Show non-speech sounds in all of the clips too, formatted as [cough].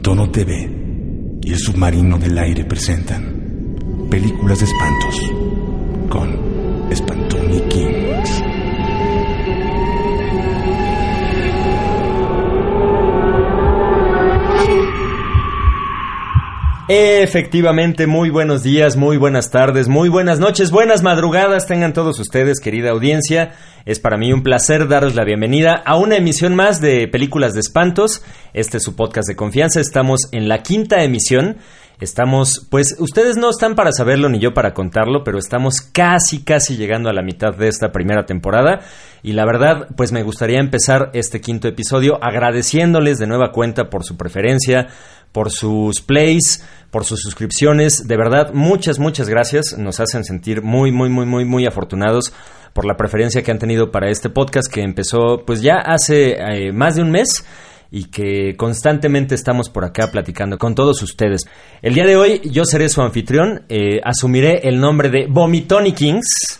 Tono TV y el submarino del aire presentan películas de espantos con Spantoni Kings. Efectivamente, muy buenos días, muy buenas tardes, muy buenas noches, buenas madrugadas tengan todos ustedes, querida audiencia. Es para mí un placer darles la bienvenida a una emisión más de Películas de Espantos. Este es su podcast de confianza. Estamos en la quinta emisión. Estamos, pues ustedes no están para saberlo ni yo para contarlo, pero estamos casi, casi llegando a la mitad de esta primera temporada. Y la verdad, pues me gustaría empezar este quinto episodio agradeciéndoles de nueva cuenta por su preferencia, por sus plays, por sus suscripciones. De verdad, muchas, muchas gracias. Nos hacen sentir muy, muy, muy, muy, muy afortunados por la preferencia que han tenido para este podcast que empezó pues ya hace eh, más de un mes y que constantemente estamos por acá platicando con todos ustedes. El día de hoy yo seré su anfitrión, eh, asumiré el nombre de Vomitoni Kings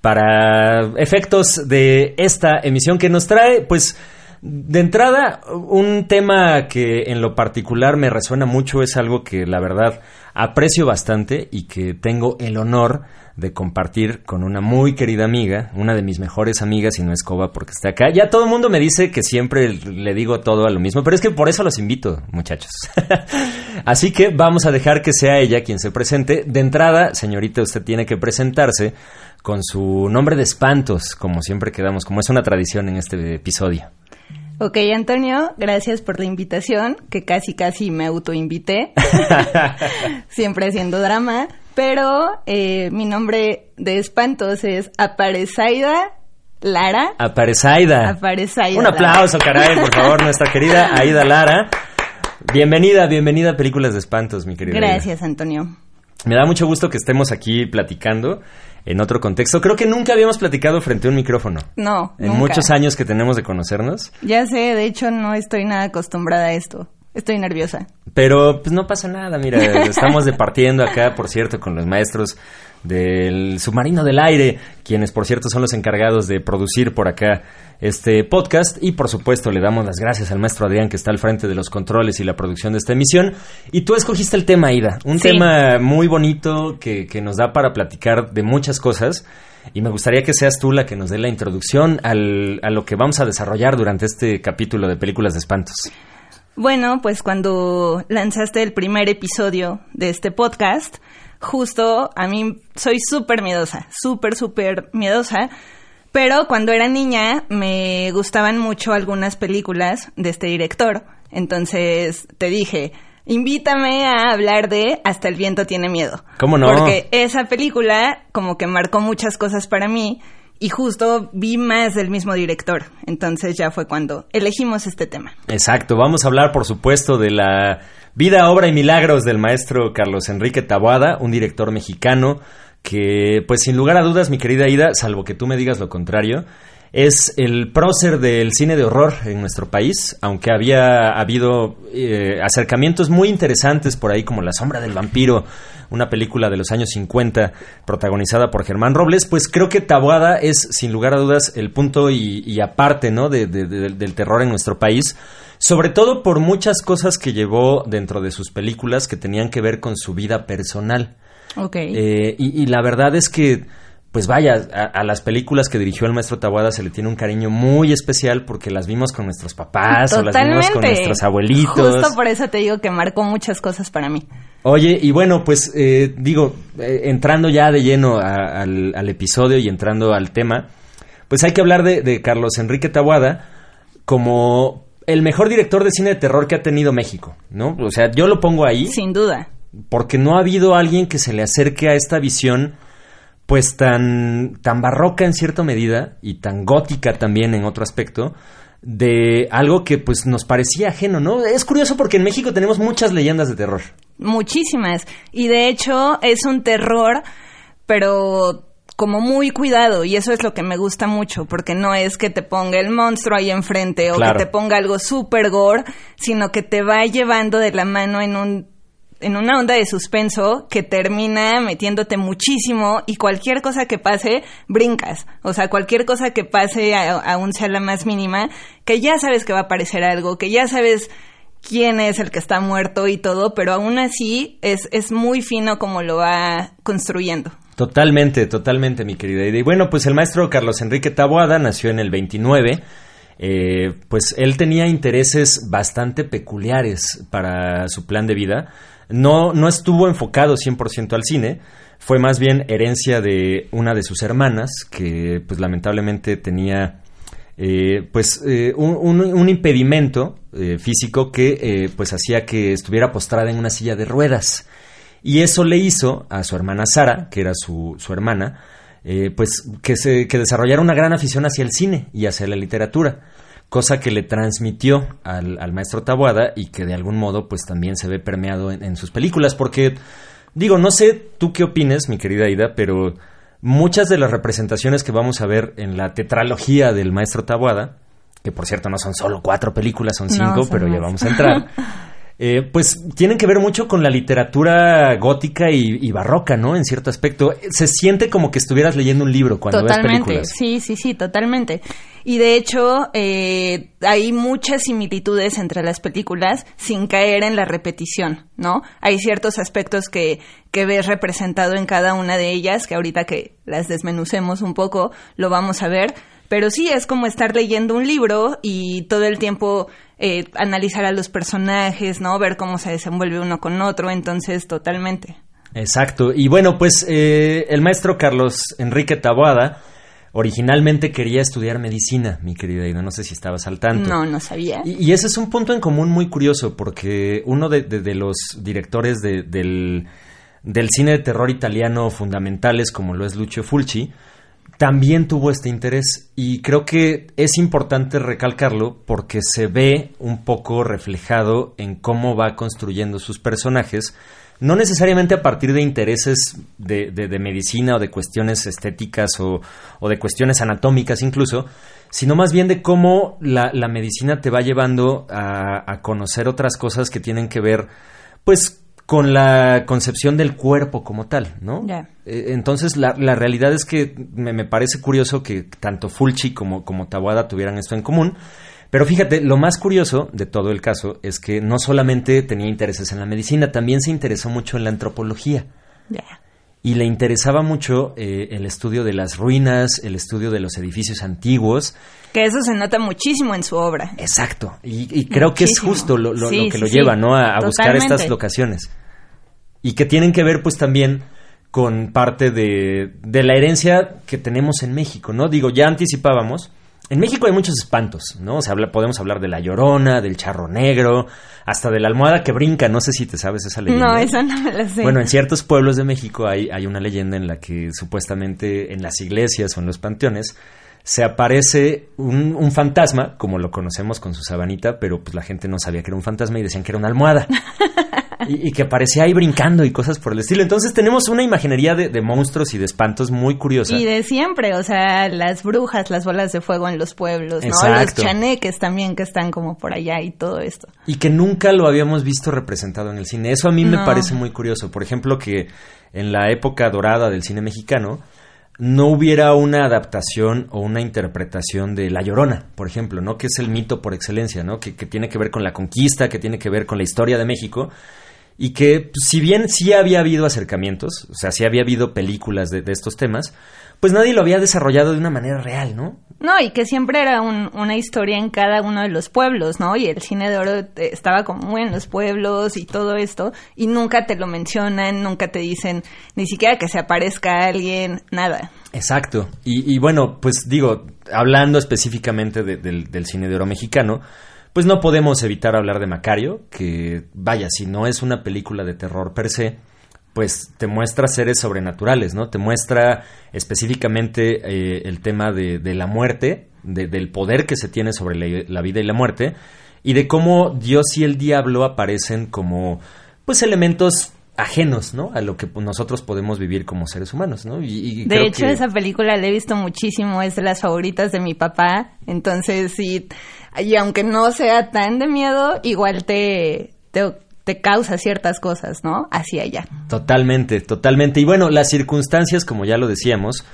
para efectos de esta emisión que nos trae pues de entrada, un tema que en lo particular me resuena mucho es algo que la verdad aprecio bastante y que tengo el honor de compartir con una muy querida amiga, una de mis mejores amigas, y no es Coba porque está acá. Ya todo el mundo me dice que siempre le digo todo a lo mismo, pero es que por eso los invito, muchachos. [laughs] Así que vamos a dejar que sea ella quien se presente. De entrada, señorita, usted tiene que presentarse con su nombre de espantos, como siempre quedamos, como es una tradición en este episodio. Ok, Antonio, gracias por la invitación, que casi casi me autoinvité, [laughs] [laughs] siempre haciendo drama, pero eh, mi nombre de espantos es Aparezaida Lara. Aparezaida. Aparezaida. Un aplauso, caray, por favor, [laughs] nuestra querida Aida Lara. Bienvenida, bienvenida a Películas de Espantos, mi querida. Gracias, Antonio. Me da mucho gusto que estemos aquí platicando en otro contexto. Creo que nunca habíamos platicado frente a un micrófono. No. En muchos años que tenemos de conocernos. Ya sé, de hecho no estoy nada acostumbrada a esto. Estoy nerviosa. Pero pues no pasa nada, mira, [laughs] estamos departiendo acá, por cierto, con los maestros del submarino del aire, quienes por cierto son los encargados de producir por acá este podcast y por supuesto le damos las gracias al maestro Adrián que está al frente de los controles y la producción de esta emisión y tú escogiste el tema Ida, un tema muy bonito que, que, nos da para platicar de muchas cosas y me gustaría que seas tú la que nos dé la introducción al, a lo que vamos a desarrollar durante este capítulo de películas de espantos. Bueno, pues cuando lanzaste el primer episodio de este podcast, justo a mí soy súper miedosa, súper, súper miedosa. Pero cuando era niña me gustaban mucho algunas películas de este director. Entonces te dije, invítame a hablar de Hasta el viento tiene miedo. ¿Cómo no? Porque esa película como que marcó muchas cosas para mí y justo vi más del mismo director. Entonces ya fue cuando elegimos este tema. Exacto, vamos a hablar por supuesto de la vida, obra y milagros del maestro Carlos Enrique Taboada, un director mexicano que pues sin lugar a dudas, mi querida Ida, salvo que tú me digas lo contrario, es el prócer del cine de horror en nuestro país, aunque había habido eh, acercamientos muy interesantes por ahí, como La sombra del vampiro, una película de los años 50 protagonizada por Germán Robles, pues creo que Tabuada es, sin lugar a dudas, el punto y, aparte ¿no? del terror en nuestro país, sobre todo por muchas cosas que llevó dentro de sus películas que tenían que ver con su vida personal. Ok. Eh, y la verdad es que pues vaya, a, las películas que dirigió el maestro Tabuada se le tiene un cariño muy especial porque las vimos con nuestros papás o las vimos con nuestros abuelitos. Justo por eso te digo que marcó muchas cosas para mí. Oye, y bueno, pues eh, digo, eh, entrando ya de lleno al, episodio y entrando al tema, pues hay que hablar de, de Carlos Enrique Tabuada como el mejor director de cine de terror que ha tenido México, ¿no? O sea, yo lo pongo ahí. Sin duda. Porque no ha habido alguien que se le acerque a esta visión pues tan, tan barroca en cierta medida y tan gótica también en otro aspecto de algo que pues nos parecía ajeno, ¿no? Es curioso porque en México tenemos muchas leyendas de terror. Muchísimas. Y de hecho es un terror, pero como muy cuidado y eso es lo que me gusta mucho porque no es que te ponga el monstruo ahí enfrente o Claro. que te ponga algo super gore, sino que te va llevando de la mano en un en una onda de suspenso que termina metiéndote muchísimo y cualquier cosa que pase, brincas. O sea, cualquier cosa que pase, aún sea la más mínima, que ya sabes que va a aparecer algo, que ya sabes quién es el que está muerto y todo, pero aún así es, es muy fino como lo va construyendo. Totalmente, totalmente, mi querida Ida. Y bueno, pues el maestro Carlos Enrique Taboada nació en el 29. Eh, pues él tenía intereses bastante peculiares para su plan de vida. No, no estuvo enfocado 100% al cine. Fue más bien herencia de una de sus hermanas, que pues lamentablemente tenía eh, pues eh, un, un- impedimento eh, físico que eh, pues hacía que estuviera postrada en una silla de ruedas. Y eso le hizo a su hermana Sara, que era su, su hermana, pues que, se, que desarrollara una gran afición hacia el cine y hacia la literatura, cosa que le transmitió al, al maestro Taboada y que de algún modo pues también se ve permeado en, en sus películas, porque digo, no sé tú qué opines, mi querida Ida, pero muchas de las representaciones que vamos a ver en la tetralogía del maestro Taboada, que por cierto no son solo cuatro películas, son cinco, pero ya vamos a entrar. [laughs] Eh, pues tienen que ver mucho con la literatura gótica y, y barroca, ¿no? En cierto aspecto. Se siente como que estuvieras leyendo un libro cuando ves totalmente, películas. sí, sí, sí, totalmente. Y de hecho, eh, hay muchas similitudes entre las películas sin caer en la repetición, ¿no? Hay ciertos aspectos que, que ves representado en cada una de ellas, que ahorita que las desmenucemos un poco, lo vamos a ver. Pero sí, es como estar leyendo un libro y todo el tiempo eh, analizar a los personajes, ¿no? Ver cómo se desenvuelve uno con otro, entonces totalmente. Exacto. Y bueno, pues eh, el maestro Carlos Enrique Taboada originalmente quería estudiar medicina, mi querida Ida. No sé si estabas al tanto. No, no sabía. Y, y ese es un punto en común muy curioso, porque uno de, de- de los directores de- del, del cine de terror italiano fundamentales, como lo es Lucio Fulci, también tuvo este interés. Y creo que es importante recalcarlo porque se ve un poco reflejado en cómo va construyendo sus personajes. No necesariamente a partir de intereses de, de- de medicina o de cuestiones estéticas o, o de cuestiones anatómicas incluso, sino más bien de cómo la, la medicina te va llevando a, a conocer otras cosas que tienen que ver, pues, con la concepción del cuerpo como tal, ¿no? Eh, Entonces, la, la realidad es que me, me parece curioso que tanto Fulci como, como Taboada tuvieran esto en común. Pero fíjate, lo más curioso de todo el caso es que no solamente tenía intereses en la medicina, también se interesó mucho en la antropología. Y le interesaba mucho eh, el estudio de las ruinas, el estudio de los edificios antiguos. Que eso se nota muchísimo en su obra. Exacto. Y, y creo que es justo lo, lo- Sí, lo que lo sí. lleva, ¿no? A, a buscar estas locaciones. Y que tienen que ver, pues, también con parte de, de la herencia que tenemos en México, ¿no? Digo, ya anticipábamos. En México hay muchos espantos, ¿no? O sea, habla- podemos hablar de la llorona, del charro negro, hasta de la almohada que brinca. No sé si te sabes esa leyenda. No, esa no me la sé. Bueno, en ciertos pueblos de México hay, hay una leyenda en la que supuestamente en las iglesias o en los panteones se aparece un, un fantasma, como lo conocemos con su sabanita, pero pues la gente no sabía que era un fantasma y decían que era una almohada. [laughs] y, y que aparecía ahí brincando y cosas por el estilo. Entonces tenemos una imaginería de, de monstruos y de espantos muy curiosa. Y de siempre, o sea, las brujas, las bolas de fuego en los pueblos, ¿no? Exacto. Los chaneques también que están como por allá y todo esto. Y que nunca lo habíamos visto representado en el cine. Eso a mí me parece muy curioso. Por ejemplo, que en la época dorada del cine mexicano no hubiera una adaptación o una interpretación de La Llorona, por ejemplo, ¿no? Que es el mito por excelencia, ¿no? Que, que tiene que ver con la conquista, que tiene que ver con la historia de México. Y que, pues, si bien sí había habido acercamientos, o sea, sí había habido películas de, de estos temas, pues nadie lo había desarrollado de una manera real, ¿no? No, y que siempre era un- una historia en cada uno de los pueblos, ¿no? Y el cine de oro eh, estaba como muy en los pueblos y todo esto, y nunca te lo mencionan, nunca te dicen ni siquiera que se aparezca alguien, nada. Exacto. Y, y bueno, pues digo, hablando específicamente de- del, del cine de oro mexicano, pues no podemos evitar hablar de Macario, que vaya, si no es una película de terror per se, pues te muestra seres sobrenaturales, ¿no? Te muestra específicamente eh, el tema de, la muerte de- del poder que se tiene sobre la, la vida y la muerte, y de cómo Dios y el diablo aparecen como, pues, elementos ajenos, ¿no? A lo que nosotros podemos vivir como seres humanos, ¿no? Y, y De creo hecho, que- esa película la he visto muchísimo, es de las favoritas de mi papá. Entonces, sí, y aunque no sea tan de miedo, igual te, te, te causa ciertas cosas, ¿no? Hacia allá. Totalmente, totalmente. Y bueno, las circunstancias, como ya lo decíamos,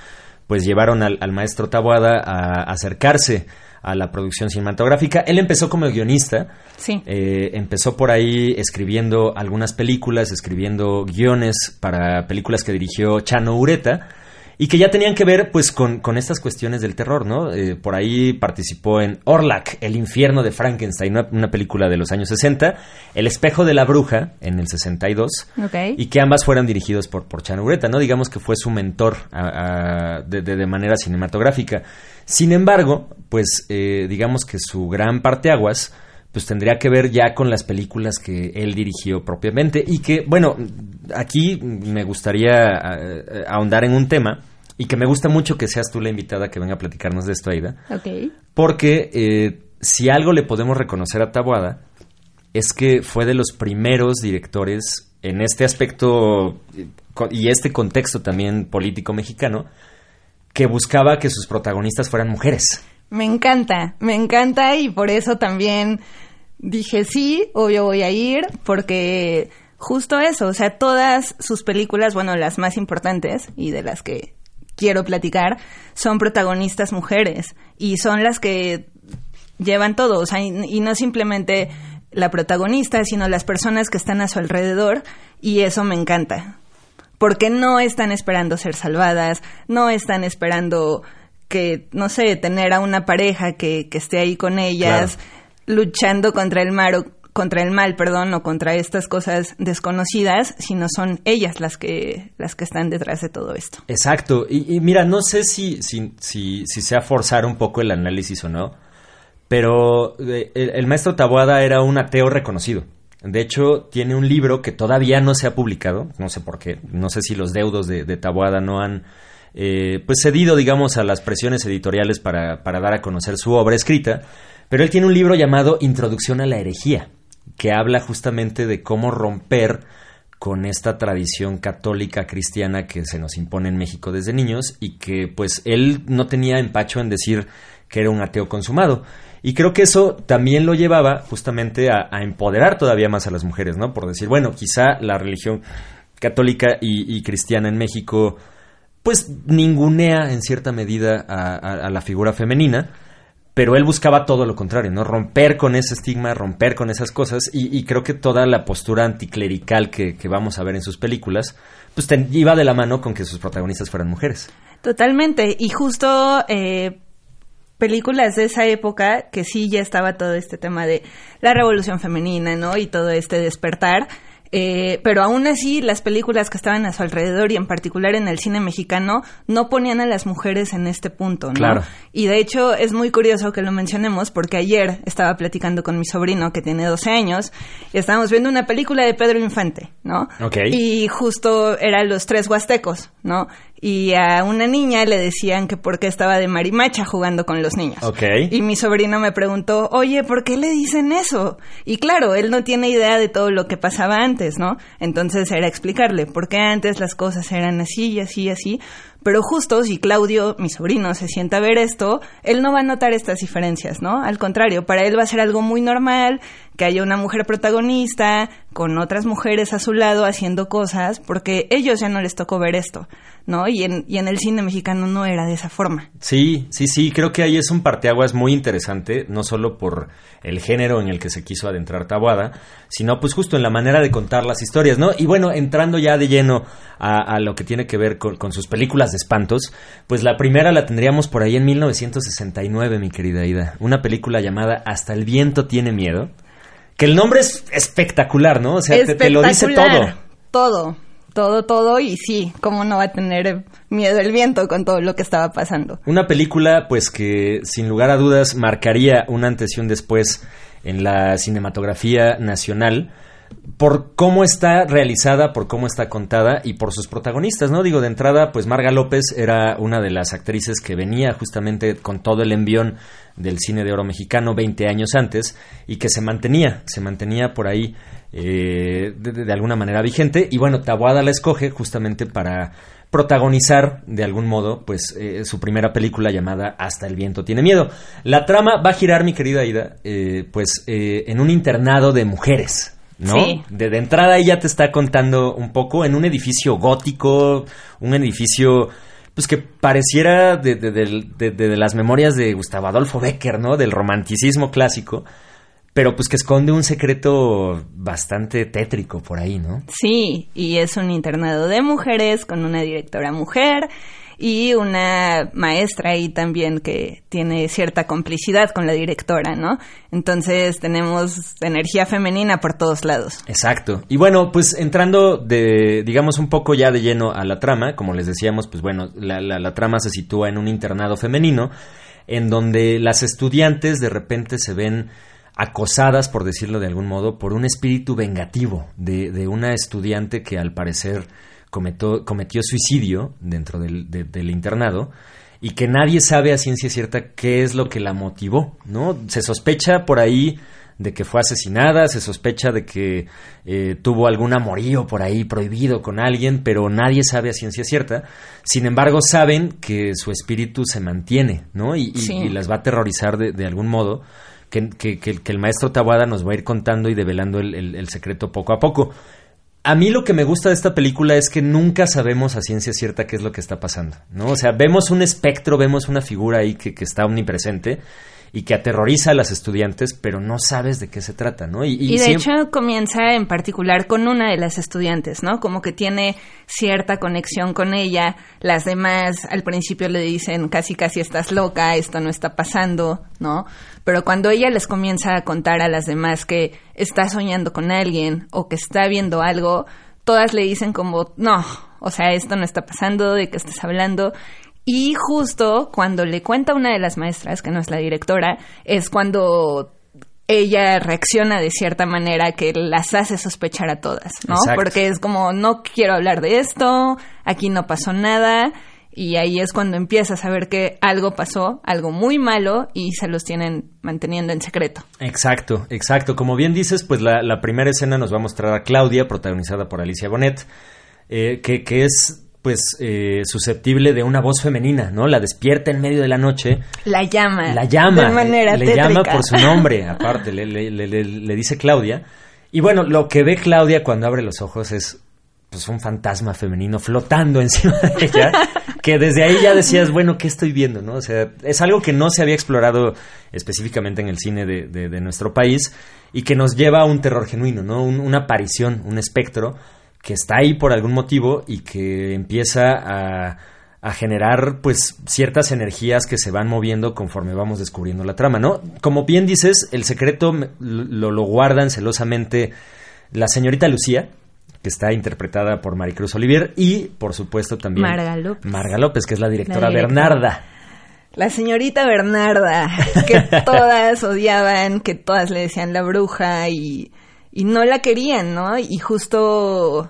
pues llevaron al, al maestro Tabuada a acercarse a la producción cinematográfica. Él empezó como guionista, Sí. eh, empezó por ahí escribiendo algunas películas, escribiendo guiones para películas que dirigió Chano Ureta y que ya tenían que ver pues con, con estas cuestiones del terror, ¿no? Eh, por ahí participó en Orlac, El infierno de Frankenstein, una, una película de los años 60, El espejo de la bruja en el 62 Ok. y que ambas fueran dirigidos por, por Chano Ureta, ¿no? Digamos que fue su mentor a- a- de, de- de manera cinematográfica. Sin embargo, pues eh, digamos que su gran parteaguas pues tendría que ver ya con las películas que él dirigió propiamente y que, bueno, aquí me gustaría eh, ahondar en un tema y que me gusta mucho que seas tú la invitada que venga a platicarnos de esto, Aida, Ok. porque eh, si algo le podemos reconocer a Taboada es que fue de los primeros directores en este aspecto eh, y este contexto también político mexicano que buscaba que sus protagonistas fueran mujeres. Me encanta, me encanta y por eso también dije sí, obvio voy a ir, porque justo eso, o sea, todas sus películas, bueno, las más importantes y de las que quiero platicar, son protagonistas mujeres y son las que llevan todo, o sea, y, y no simplemente la protagonista, sino las personas que están a su alrededor y eso me encanta. Porque no están esperando ser salvadas, no están esperando que, no sé, tener a una pareja que, que esté ahí con ellas, luchando contra el mal, o- contra el mal, perdón, o contra estas cosas desconocidas, sino son ellas las que, las que están detrás de todo esto. Exacto. Y, y mira, no sé si, si, si, si sea forzar un poco el análisis o no, pero eh, el, el maestro Taboada era un ateo reconocido. De hecho, tiene un libro que todavía no se ha publicado, no sé por qué, no sé si los deudos de, de Taboada no han eh, pues cedido, digamos, a las presiones editoriales para, para dar a conocer su obra escrita, pero él tiene un libro llamado Introducción a la herejía, que habla justamente de cómo romper con esta tradición católica cristiana que se nos impone en México desde niños y que pues él no tenía empacho en decir que era un ateo consumado. Y creo que eso también lo llevaba justamente a, empoderar todavía más a las mujeres, ¿no? Por decir, bueno, quizá la religión católica y cristiana en México pues ningunea en cierta medida a, la figura femenina, pero él buscaba todo lo contrario, ¿no? Romper con ese estigma, romper con esas cosas, y, creo que toda la postura anticlerical que, vamos a ver en sus películas, pues iba de la mano con que sus protagonistas fueran mujeres. Totalmente. Y justo eh, películas de esa época que sí ya estaba todo este tema de la revolución femenina, ¿no? Y todo este despertar. Eh, pero aún así, las películas que estaban a su alrededor y en particular en el cine mexicano no ponían a las mujeres en este punto, ¿no? Claro. Y de hecho es muy curioso que lo mencionemos porque ayer estaba platicando con mi sobrino que tiene 12 años y estábamos viendo una película de Pedro Infante, ¿no? Ok. Y justo eran los tres huastecos, ¿no? Y a una niña le decían que por qué estaba de marimacha jugando con los niños. Y mi sobrino me preguntó, oye, ¿por qué le dicen eso? Y claro, él no tiene idea de todo lo que pasaba antes, ¿no? Entonces era explicarle por qué antes las cosas eran así y así y así. Pero justo si Claudio, mi sobrino, se sienta a ver esto, él no va a notar estas diferencias, ¿no? Al contrario, para él va a ser algo muy normal que haya una mujer protagonista con otras mujeres a su lado haciendo cosas, porque ellos ya no les tocó ver esto, ¿no? Y en, y en el cine mexicano no era de esa forma. Sí, sí, sí, creo que ahí es un parteaguas muy interesante, no solo por el género en el que se quiso adentrar Tabuada, sino pues justo en la manera de contar las historias, ¿no? Y bueno, entrando ya de lleno a, a lo que tiene que ver con, con sus películas de espantos, pues la primera la tendríamos por ahí en 1969, mi querida Ida, una película llamada Hasta el viento tiene miedo, que el nombre es espectacular, ¿no? O sea, te, te lo dice todo. Todo, todo, todo. Y sí, ¿cómo no va a tener miedo el viento con todo lo que estaba pasando? Una película, pues que sin lugar a dudas marcaría un antes y un después en la cinematografía nacional, por cómo está realizada, por cómo está contada y por sus protagonistas, ¿no? Digo, de entrada, pues Marga López era una de las actrices que venía justamente con todo el envión del cine de oro mexicano 20 años antes y que se mantenía, se mantenía por ahí eh, de, alguna manera vigente. Y bueno, Tabuada la escoge justamente para protagonizar de algún modo pues eh, su primera película llamada Hasta el viento tiene miedo. La trama va a girar, mi querida Ida, eh, pues en un internado de mujeres. ¿No? De, de, entrada ella te está contando un poco en un edificio gótico, un edificio pues que pareciera de, de, las memorias de Gustavo Adolfo Becker, ¿no? Del romanticismo clásico, pero pues que esconde un secreto bastante tétrico por ahí, ¿no? Sí, y es un internado de mujeres con una directora mujer y una maestra ahí también que tiene cierta complicidad con la directora, ¿no? Entonces tenemos energía femenina por todos lados. Exacto. Y bueno, pues entrando de, digamos, un poco ya de lleno a la trama, como les decíamos, pues bueno, la, la, trama se sitúa en un internado femenino en donde las estudiantes de repente se ven acosadas, por decirlo de algún modo, por un espíritu vengativo de, de una estudiante que al parecer cometió, cometió suicidio dentro del, del, internado y que nadie sabe a ciencia cierta qué es lo que la motivó, ¿no? Se sospecha por ahí de que fue asesinada, se sospecha de que eh, tuvo algún amorío por ahí prohibido con alguien, pero nadie sabe a ciencia cierta. Sin embargo, saben que su espíritu se mantiene, ¿no? Y, las va a aterrorizar de, de algún modo, que, que, que, el maestro Tawada nos va a ir contando y develando el, el secreto poco a poco. A mí lo que me gusta de esta película es que nunca sabemos a ciencia cierta qué es lo que está pasando, ¿no? O sea, vemos un espectro, vemos una figura ahí que, que está omnipresente y que aterroriza a las estudiantes, pero no sabes de qué se trata, ¿no? Y, de hecho comienza en particular con una de las estudiantes, ¿no? Como que tiene cierta conexión con ella, las demás al principio le dicen casi casi estás loca, esto no está pasando, ¿no? Pero cuando ella les comienza a contar a las demás que está soñando con alguien o que está viendo algo, todas le dicen como, no, o sea, esto no está pasando, de qué estás hablando. Y justo cuando le cuenta una de las maestras, que no es la directora, es cuando ella reacciona de cierta manera que las hace sospechar a todas, ¿no? Porque es como, no quiero hablar de esto, aquí no pasó nada, y ahí es cuando empiezas a ver que algo pasó, algo muy malo, y se los tienen manteniendo en secreto. Exacto, exacto. Como bien dices, pues la, la primera escena nos va a mostrar a Claudia, protagonizada por Alicia Bonet, eh, que, que es pues eh, susceptible de una voz femenina, ¿no? La despierta en medio de la noche. La llama. La llama. De manera le llama por su nombre, [laughs] aparte, le, le, le, dice Claudia. Y bueno, lo que ve Claudia cuando abre los ojos es pues un fantasma femenino flotando [laughs] encima de ella, que desde ahí ya decías, bueno, ¿qué estoy viendo? ¿no? O sea, es algo que no se había explorado específicamente en el cine de, de, nuestro país y que nos lleva a un terror genuino, ¿no? una aparición, un espectro que está ahí por algún motivo y que empieza a, a, generar pues ciertas energías que se van moviendo conforme vamos descubriendo la trama, ¿no? Como bien dices, el secreto lo, lo guardan celosamente la señorita Lucía, que está interpretada por Maricruz Olivier y por supuesto también Marga López, Marga López que es la directora, Bernarda. La señorita Bernarda, que [laughs] todas odiaban, que todas le decían la bruja y y no la querían, ¿no? Y justo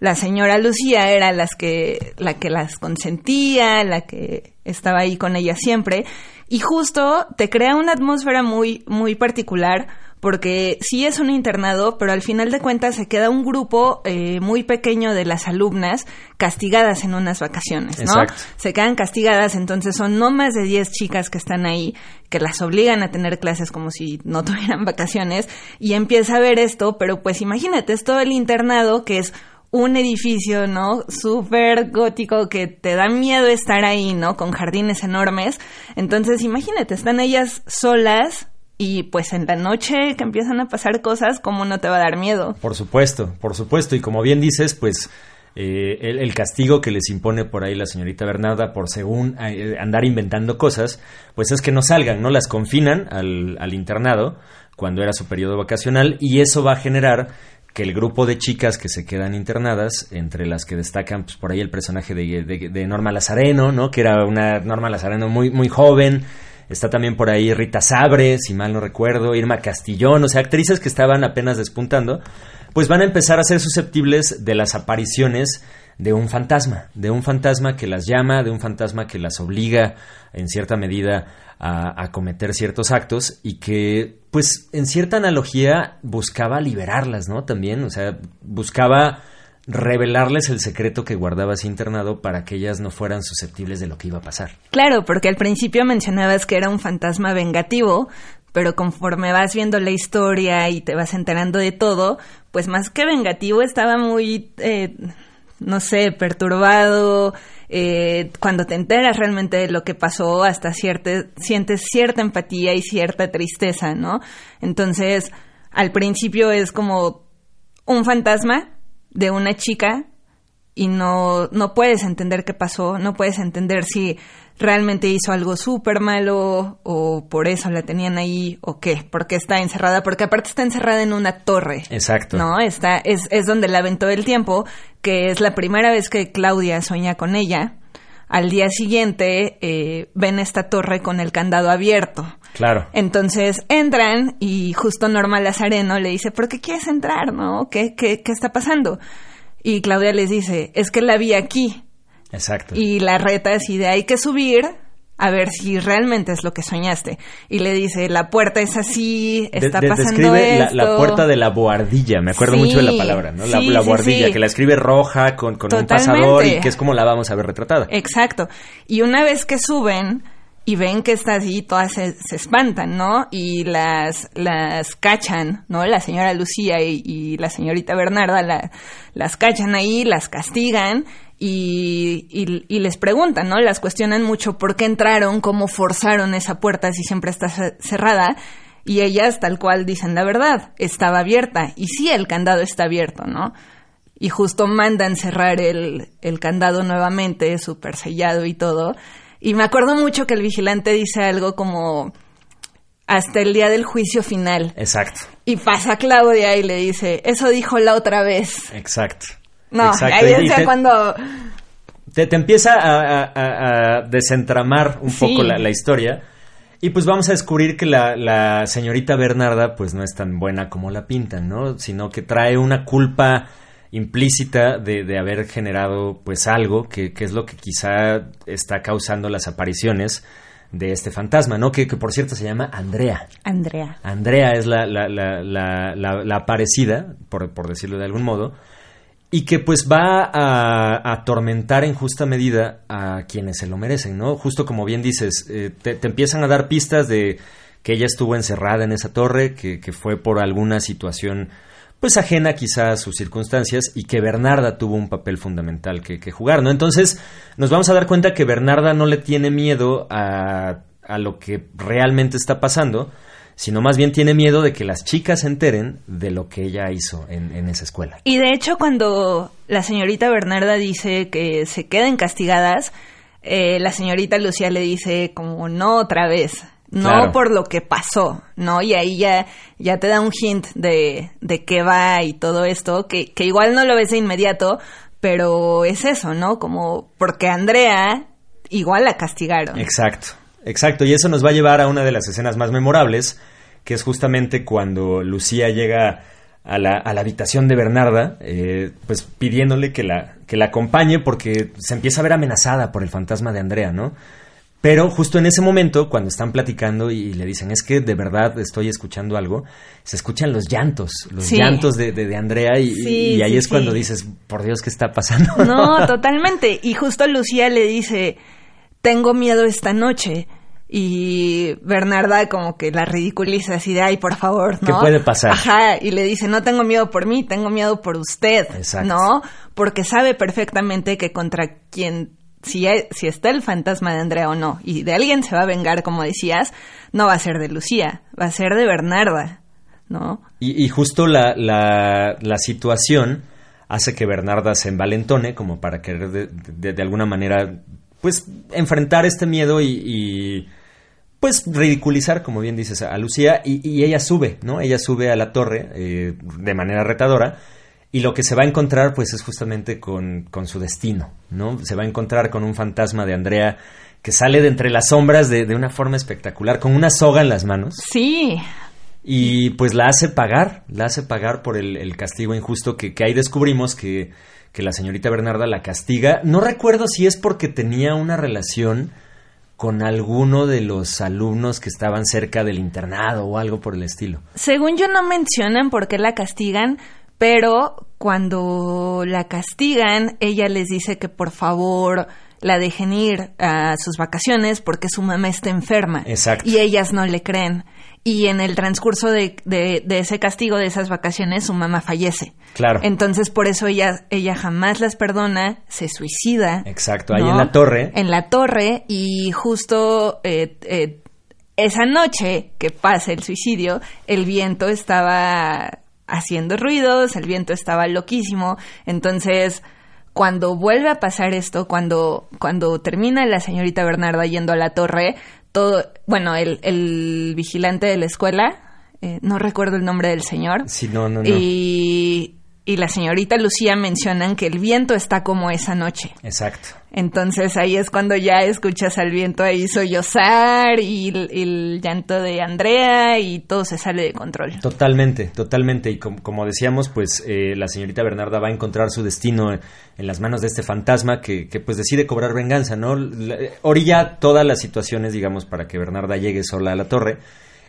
la señora Lucía era las que, la que las consentía, la que estaba ahí con ella siempre. Y justo te crea una atmósfera muy, muy particular porque sí es un internado, pero al final de cuentas se queda un grupo eh, muy pequeño de las alumnas castigadas en unas vacaciones, ¿no? Se quedan castigadas, entonces son no más de 10 chicas que están ahí, que las obligan a tener clases como si no [laughs] tuvieran vacaciones, y empieza a ver esto, pero pues imagínate, es todo el internado que es un edificio, ¿no? Súper gótico que te da miedo estar ahí, ¿no? Con jardines enormes. Entonces, imagínate, están ellas solas y pues en la noche que empiezan a pasar cosas, ¿cómo no te va a dar miedo? Por supuesto, por supuesto. Y como bien dices, pues eh, el, castigo que les impone por ahí la señorita Bernarda por según eh, andar inventando cosas, pues es que no salgan, ¿no? Las confinan al, al internado cuando era su periodo vacacional y eso va a generar que el grupo de chicas que se quedan internadas, entre las que destacan pues, por ahí el personaje de, de, de Norma Lazareno, ¿no? Que era una Norma Lazareno muy, muy joven, Está también por ahí Rita Sabre, si mal no recuerdo, Irma Castillón, o sea, actrices que estaban apenas despuntando, pues van a empezar a ser susceptibles de las apariciones de un fantasma, de un fantasma que las llama, de un fantasma que las obliga en cierta medida a, a, cometer ciertos actos y que, pues, en cierta analogía buscaba liberarlas, ¿no? También, o sea, buscaba revelarles el secreto que guardaba ese internado para que ellas no fueran susceptibles de lo que iba a pasar. Claro, porque al principio mencionabas que era un fantasma vengativo, pero conforme vas viendo la historia y te vas enterando de todo, pues más que vengativo estaba muy, eh, no sé, perturbado. Eh, cuando te enteras realmente de lo que pasó, hasta cierta, sientes cierta empatía y cierta tristeza, ¿no? Entonces, al principio es como un fantasma de una chica y no, no puedes entender qué pasó, no puedes entender si realmente hizo algo súper malo o por eso la tenían ahí o qué, porque está encerrada, porque aparte está encerrada en una torre. Exacto. No, está, es, es donde la ven todo el tiempo, que es la primera vez que Claudia sueña con ella. Al día siguiente eh, ven esta torre con el candado abierto. Claro. Entonces entran y justo Norma Lazareno le dice, ¿por qué quieres entrar? ¿No? ¿Qué, qué, qué está pasando? Y Claudia les dice, es que la vi aquí. Exacto. Y la reta así de hay que subir a ver si realmente es lo que soñaste. Y le dice, la puerta es así, está de, de, pasando describe esto. La, la, puerta de la boardilla, me acuerdo Sí, mucho de la palabra, ¿no? La, sí, la sí, boardilla, sí. que la escribe roja con, con un pasador y que es como la vamos a ver retratada. Exacto. Y una vez que suben y ven que está así, todas se, espantan, ¿no? Y las, las cachan, ¿no? La señora Lucía y, la señorita Bernarda la- las cachan ahí, las castigan y, y- y les preguntan, ¿no? Las cuestionan mucho por qué entraron, cómo forzaron esa puerta si siempre está ce- cerrada. Y ellas tal cual dicen la verdad, estaba abierta. Y sí, el candado está abierto, ¿no? y justo mandan cerrar el, el candado nuevamente, súper sellado y todo. Y me acuerdo mucho que el vigilante dice algo como hasta el día del juicio final. Exacto, Y pasa Claudia y le dice, eso dijo la otra vez. exacto. No, Exacto. ahí es cuando... te, te empieza a, a- a- a desentramar un Sí. poco la, la historia. Y pues vamos a descubrir que la, la señorita Bernarda pues no es tan buena como la pintan, ¿no? Sino que trae una culpa implícita de, de haber generado pues algo que, que es lo que quizá está causando las apariciones de este fantasma, ¿no? Que, que por cierto se llama Andrea. Andrea. Andrea es la, la, la, aparecida, por, por decirlo de algún modo, y que pues va a, a atormentar en justa medida a quienes se lo merecen, ¿no? Justo como bien dices, eh, te, te empiezan a dar pistas de que ella estuvo encerrada en esa torre, que, que fue por alguna situación pues ajena quizá a sus circunstancias y que Bernarda tuvo un papel fundamental que, jugar, ¿no? Entonces nos vamos a dar cuenta que Bernarda no le tiene miedo a, a lo que realmente está pasando, sino más bien tiene miedo de que las chicas se enteren de lo que ella hizo en, en esa escuela. Y de hecho cuando la señorita Bernarda dice que se queden castigadas, eh, la señorita Lucía le dice como no otra vez, no Claro. por lo que pasó, ¿no? Y ahí ya, ya te da un hint de, de qué va y todo esto, que, que igual no lo ves de inmediato, pero es eso, ¿no? Como porque Andrea igual la castigaron. Exacto, exacto. Y eso nos va a llevar a una de las escenas más memorables, que es justamente cuando Lucía llega a la, a la habitación de Bernarda, eh, pues pidiéndole que la, que la acompañe porque se empieza a ver amenazada por el fantasma de Andrea, ¿no? Pero justo en ese momento, cuando están platicando y le dicen, es que de verdad estoy escuchando algo, se escuchan los llantos, los Sí. llantos de, de- de Andrea y, Sí, y ahí sí, es cuando dices, por Dios, ¿qué está pasando? No, [laughs] totalmente. Y justo Lucía le dice, tengo miedo esta noche. Y Bernarda como que la ridiculiza así de, ay, por favor, ¿no? ¿Qué puede pasar? Ajá, y le dice, no tengo miedo por mí, tengo miedo por usted, Exacto. ¿no? Porque sabe perfectamente que contra quien, si, si está el fantasma de Andrea o no, y de alguien se va a vengar, como decías, no va a ser de Lucía, va a ser de Bernarda, ¿no? Y, y justo la, la, situación hace que Bernarda se envalentone como para querer de, de- alguna manera pues enfrentar este miedo y, pues ridiculizar, como bien dices, a Lucía y, y ella sube, ¿no? Ella sube a la torre eh, de manera retadora y lo que se va a encontrar pues es justamente con, con su destino, ¿no? Se va a encontrar con un fantasma de Andrea que sale de entre las sombras de, de una forma espectacular, con una soga en las manos. Sí, y pues la hace pagar, la hace pagar por el, el castigo injusto que, que ahí descubrimos que, que la señorita Bernarda la castiga. No recuerdo si es porque tenía una relación con alguno de los alumnos que estaban cerca del internado o algo por el estilo. Según yo no mencionan por qué la castigan, pero cuando la castigan, ella les dice que por favor la dejen ir a sus vacaciones porque su mamá está enferma. Exacto. Y ellas no le creen. Y en el transcurso de, de, de ese castigo, de esas vacaciones, su mamá fallece. Claro. Entonces, por eso ella, ella jamás las perdona, se suicida. Exacto, ahí ¿no? en la torre. En la torre, y justo eh, eh, esa noche que pasa el suicidio, el viento estaba haciendo ruidos, el viento estaba loquísimo. Entonces, cuando vuelve a pasar esto, cuando, cuando termina la señorita Bernarda yendo a la torre, todo, bueno, el, el vigilante de la escuela, eh, no recuerdo el nombre del señor, Sí, no, no, no. y, y la señorita Lucía mencionan que el viento está como esa noche. Exacto. Entonces ahí es cuando ya escuchas al viento ahí sollozar y el, el llanto de Andrea y todo se sale de control. Totalmente, totalmente. Y com- como decíamos, pues eh, la señorita Bernarda va a encontrar su destino en, las manos de este fantasma que, que, pues decide cobrar venganza, ¿no? La- orilla todas las situaciones, digamos, para que Bernarda llegue sola a la torre.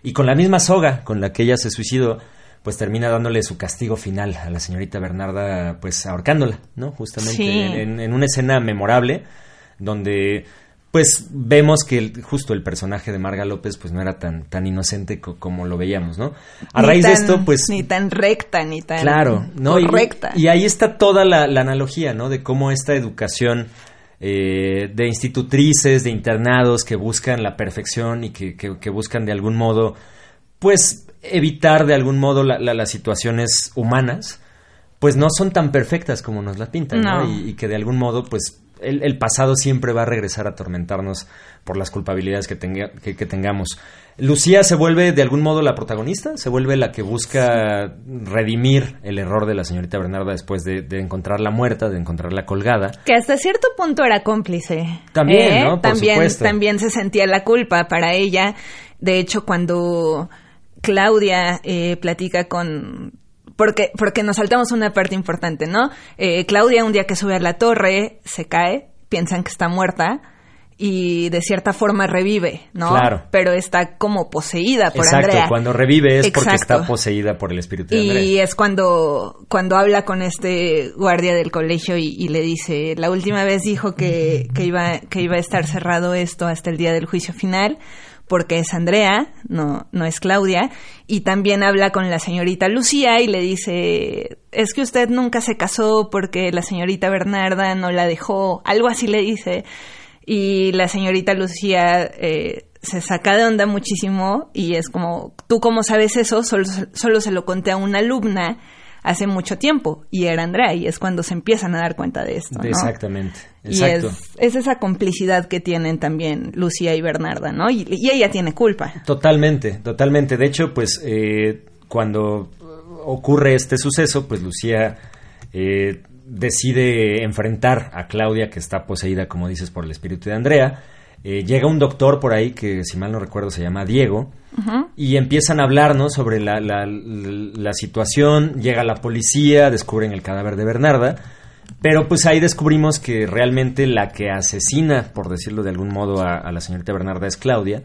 Y con la misma soga con la que ella se suicidó, pues termina dándole su castigo final a la señorita Bernarda, pues ahorcándola, ¿no? Justamente Sí. en, en- una escena memorable donde pues vemos que el- justo el personaje de Marga López pues no era tan tan inocente co- como lo veíamos, ¿no? A Ni raíz de esto pues Ni tan recta, ni tan claro, ¿no? Y-. Y, ahí está toda la, la analogía, ¿no? De cómo esta educación eh, de institutrices, de internados que buscan la perfección y que, que- que buscan de algún modo, pues, evitar de algún modo la- la- las situaciones humanas, pues no son tan perfectas como nos la pintan, ¿no? No. Y, y que de algún modo, pues, el, el pasado siempre va a regresar a atormentarnos por las culpabilidades que, tenga- que- que tengamos. Lucía se vuelve de algún modo la protagonista, se vuelve la que busca redimir el error de la señorita Bernarda después de, de encontrarla muerta, de encontrarla colgada. Que hasta cierto punto era cómplice. ¿eh? También, ¿no? Por también, supuesto. también se sentía la culpa para ella. De hecho, cuando Claudia eh, platica con... Porque, porque nos saltamos una parte importante, ¿no? Eh, Claudia un día que sube a la torre se cae, piensan que está muerta y de cierta forma revive, ¿no? Claro. Pero está como poseída por Exacto, Andrea. cuando revive es porque está poseída por el espíritu de Andrea. Y es cuando, cuando habla con este guardia del colegio y, y le dice, la última vez dijo que, que, iba, que iba a estar cerrado esto hasta el día del juicio final, porque es Andrea, no, no es Claudia. Y también habla con la señorita Lucía y le dice, es que usted nunca se casó porque la señorita Bernarda no la dejó, algo así le dice. Y la señorita Lucía eh, se saca de onda muchísimo y es como, ¿tú cómo sabes eso? Solo, solo se lo conté a una alumna hace mucho tiempo y era Andrea y es cuando se empiezan a dar cuenta de esto. ¿no? Exactamente, Y exacto. es, es esa complicidad que tienen también Lucía y Bernarda, ¿no? Y, y ella tiene culpa. Totalmente, totalmente. De hecho, pues eh, cuando ocurre este suceso, pues Lucía eh, decide enfrentar a Claudia, que está poseída, como dices, por el espíritu de Andrea. Eh, llega un doctor por ahí que, si mal no recuerdo, se llama Diego, y empiezan a hablar ¿no? sobre la, la- la situación. Llega la policía, descubren el cadáver de Bernarda. Pero pues ahí descubrimos que realmente la que asesina, por decirlo de algún modo, a, a la señorita Bernarda es Claudia,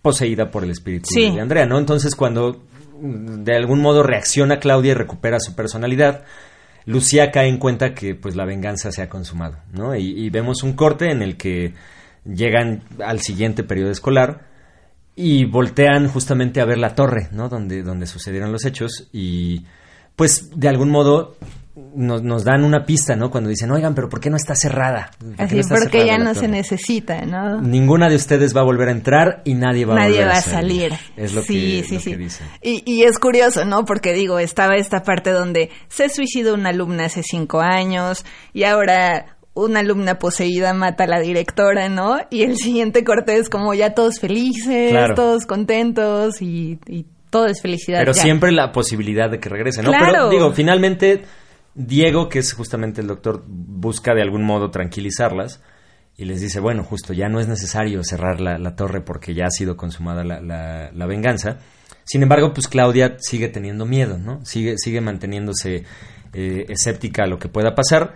poseída por el espíritu Sí. de Andrea, ¿no? Entonces cuando mm, de algún modo reacciona Claudia y recupera su personalidad, Lucía cae en cuenta que pues la venganza se ha consumado, ¿no? Y, y vemos un corte en el que llegan al siguiente periodo escolar y voltean justamente a ver la torre, ¿no? Donde, donde sucedieron los hechos y pues de algún modo nos, nos dan una pista, ¿no? Cuando dicen, oigan, pero ¿por qué no está cerrada? ¿Por qué Así, no está porque cerrada ya no se torre?" necesita, ¿no? Ninguna de ustedes va a volver a entrar y nadie va a Nadie volver va a a salir. Es lo sí, que, sí, lo sí. que dicen. Y, y es curioso, ¿no? Porque digo, estaba esta parte donde se suicidó una alumna hace cinco años y ahora una alumna poseída mata a la directora, ¿no? Y el siguiente corte es como ya todos felices, Claro. todos contentos y, y todo es felicidad. Pero ya. siempre la posibilidad de que regrese, ¿no? Claro. Pero digo, finalmente Diego, que es justamente el doctor, busca de algún modo tranquilizarlas y les dice, bueno, justo ya no es necesario cerrar la, la torre porque ya ha sido consumada la, la- la venganza. Sin embargo, pues Claudia sigue teniendo miedo, ¿no? Sigue, sigue manteniéndose eh, escéptica a lo que pueda pasar.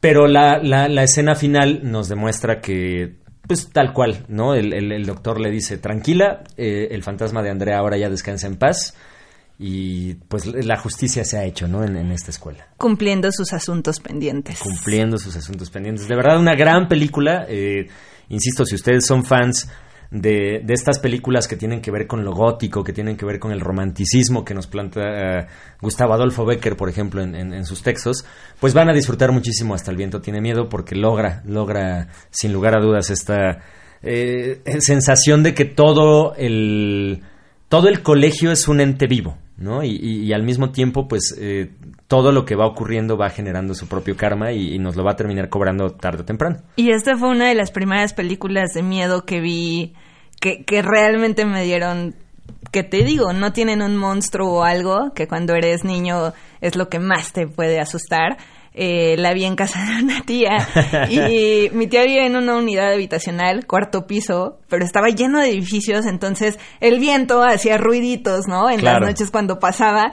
Pero la, la, la escena final nos demuestra que, pues tal cual, ¿no? El, el- el doctor le dice, tranquila, eh, el fantasma de Andrea ahora ya descansa en paz. Y pues la justicia se ha hecho, ¿no? En, en esta escuela. Cumpliendo sus asuntos pendientes. Cumpliendo sus asuntos pendientes. De verdad, una gran película. eh, insisto, si ustedes son fans de, de estas películas que tienen que ver con lo gótico, que tienen que ver con el romanticismo que nos plantea eh, Gustavo Adolfo Becker, por ejemplo, en, en- sus textos, pues van a disfrutar muchísimo hasta el viento tiene miedo porque logra, logra sin lugar a dudas esta eh, sensación de que todo el todo el colegio es un ente vivo, ¿no? Y, y- y al mismo tiempo, pues eh, todo lo que va ocurriendo va generando su propio karma y, y nos lo va a terminar cobrando tarde o temprano. Y esta fue una de las primeras películas de miedo que vi que, que realmente me dieron, que te digo, no tienen un monstruo o algo, que cuando eres niño es lo que más te puede asustar. Eh, la vi en casa de una tía [laughs] y mi tía vive en una unidad habitacional, cuarto piso, pero estaba lleno de edificios, entonces el viento hacía ruiditos, ¿no? En Claro. las noches cuando pasaba.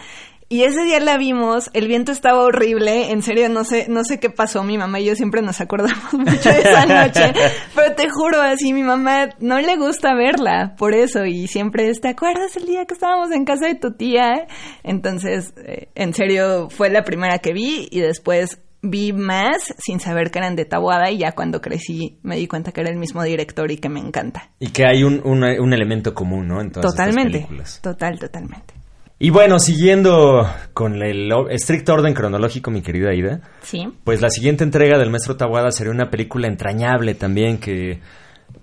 Y ese día la vimos, el viento estaba horrible, en serio no sé, no sé qué pasó, mi mamá y yo siempre nos acordamos [laughs] mucho de esa noche, pero te juro así, mi mamá no le gusta verla, por eso, y siempre es, ¿te acuerdas el día que estábamos en casa de tu tía? Entonces, eh, en serio, fue la primera que vi y después vi más sin saber que eran de Tabuada y ya cuando crecí me di cuenta que era el mismo director y que me encanta. Y que hay un, un- un elemento común, ¿no? En todas estas Totalmente, películas. total, totalmente. Y bueno, siguiendo con el estricto orden cronológico, mi querida Ida, Sí. pues la siguiente entrega del Maestro Tawada sería una película entrañable también que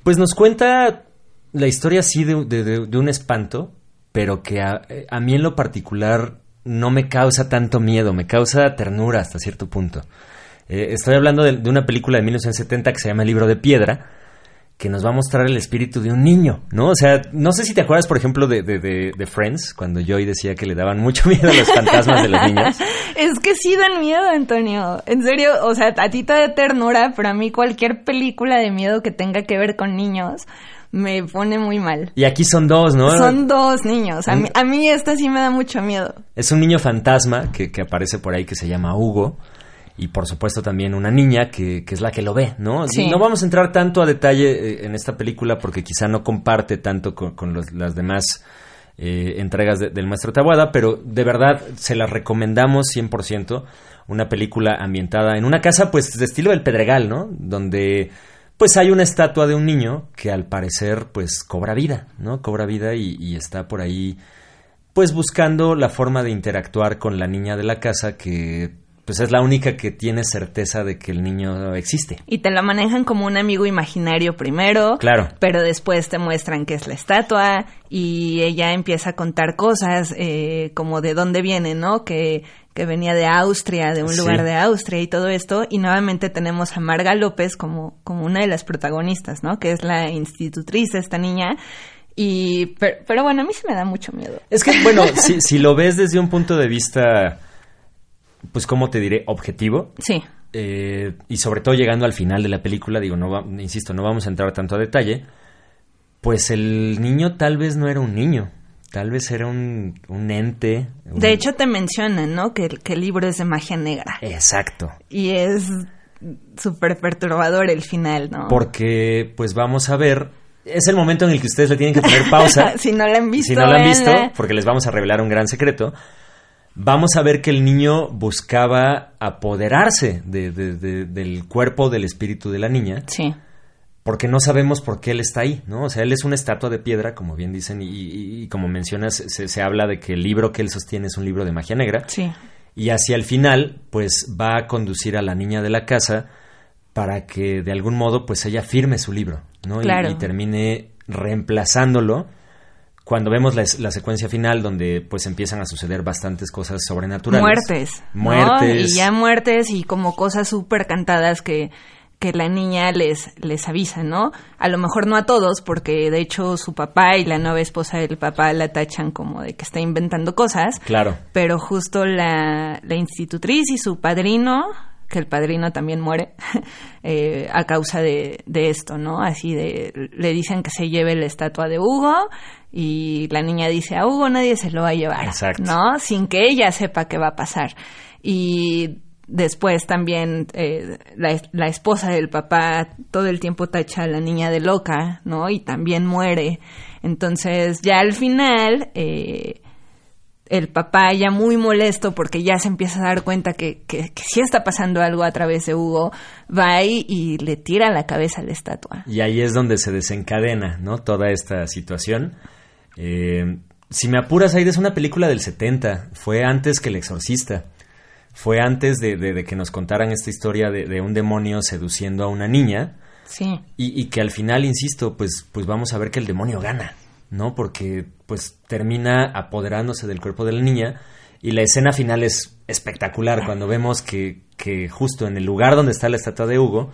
pues nos cuenta la historia así de, de- de- de un espanto, pero que a, a mí en lo particular no me causa tanto miedo, me causa ternura hasta cierto punto. Eh, estoy hablando de, de una película de 1970 que se llama El libro de piedra, que nos va a mostrar el espíritu de un niño, ¿no? O sea, no sé si te acuerdas, por ejemplo, de, de, de- de Friends, cuando Joey decía que le daban mucho [laughs] miedo a los fantasmas de los niños. [laughs] Es que sí dan miedo, Antonio. En serio, o sea, a ti te da ternura, pero a mí cualquier película de miedo que tenga que ver con niños me pone muy mal. Y aquí son dos, ¿no? Son dos niños. A mí, a mí esta sí me da mucho miedo. Es un niño fantasma que, que aparece por ahí que se llama Hugo. Y por supuesto también una niña que, que es la que lo ve, ¿no? Sí. No vamos a entrar tanto a detalle eh, en esta película porque quizá no comparte tanto con, con los- las demás eh, entregas de- del Maestro Tabuada, pero de verdad se las recomendamos 100%. Una película ambientada en una casa pues de estilo del Pedregal, ¿no? Donde pues hay una estatua de un niño que al parecer pues cobra vida, ¿no? Cobra vida y, y está por ahí pues buscando la forma de interactuar con la niña de la casa que pues es la única que tiene certeza de que el niño existe. Y te la manejan como un amigo imaginario primero. Claro. Pero después te muestran que es la estatua y ella empieza a contar cosas eh, como de dónde viene, ¿no? Que, que venía de Austria, de un Sí. lugar de Austria y todo esto. Y nuevamente tenemos a Marga López como, como una de las protagonistas, ¿no? Que es la institutriz de esta niña. Y, pero, pero bueno, a mí sí me da mucho miedo. Es que, bueno, si, si lo ves desde un punto de vista, pues, ¿cómo te diré? Objetivo. Sí. eh, y sobre todo llegando al final de la película, digo, no va- insisto, no vamos a entrar tanto a detalle, pues el niño tal vez no era un niño, tal vez era un, un ente. un- De hecho, te mencionan, ¿no? Que, el- que el libro es de magia negra. Exacto. Y es súper perturbador el final, ¿no? Porque, pues, vamos a ver, es el momento en el que ustedes le tienen que poner pausa. [laughs] si no la han visto, si no lo han visto, porque les vamos a revelar un gran secreto, vamos a ver que el niño buscaba apoderarse de- de- de- del cuerpo, del espíritu de la niña, Sí. porque no sabemos por qué él está ahí, ¿no? O sea, él es una estatua de piedra, como bien dicen, y, y- y como mencionas, se, se habla de que el libro que él sostiene es un libro de magia negra, Sí. y hacia el final, pues va a conducir a la niña de la casa para que de algún modo, pues ella firme su libro, ¿no? Y- Claro. y termine reemplazándolo cuando vemos la, la secuencia final donde pues empiezan a suceder bastantes cosas sobrenaturales. Muertes. ¿no? Muertes. Y ya muertes y como cosas súper cantadas que, que la niña les, les avisa, ¿no? A lo mejor no a todos, porque de hecho su papá y la nueva esposa del papá la tachan como de que está inventando cosas. Claro. Pero justo la, la institutriz y su padrino, que el padrino también muere [laughs] eh, a causa de, de esto, ¿no? Así de, le dicen que se lleve la estatua de Hugo y la niña dice, a Hugo nadie se lo va a llevar, Exacto. ¿no? Sin que ella sepa qué va a pasar. Y después también eh, la, la esposa del papá todo el tiempo tacha a la niña de loca, ¿no? Y también muere. Entonces ya al final... Eh, el papá ya muy molesto porque ya se empieza a dar cuenta que, que, que sí está pasando algo a través de Hugo, va y, y le tira la cabeza a la estatua. Y ahí es donde se desencadena, ¿no? Toda esta situación. Eh, si me apuras, Aida es una película del 70. Fue antes que El Exorcista. Fue antes de, de- de que nos contaran esta historia de, de un demonio seduciendo a una niña. Sí. Y, y que al final, insisto, pues, pues vamos a ver que el demonio gana, ¿no? Porque pues termina apoderándose del cuerpo de la niña. Y la escena final es espectacular cuando vemos que, que justo en el lugar donde está la estatua de Hugo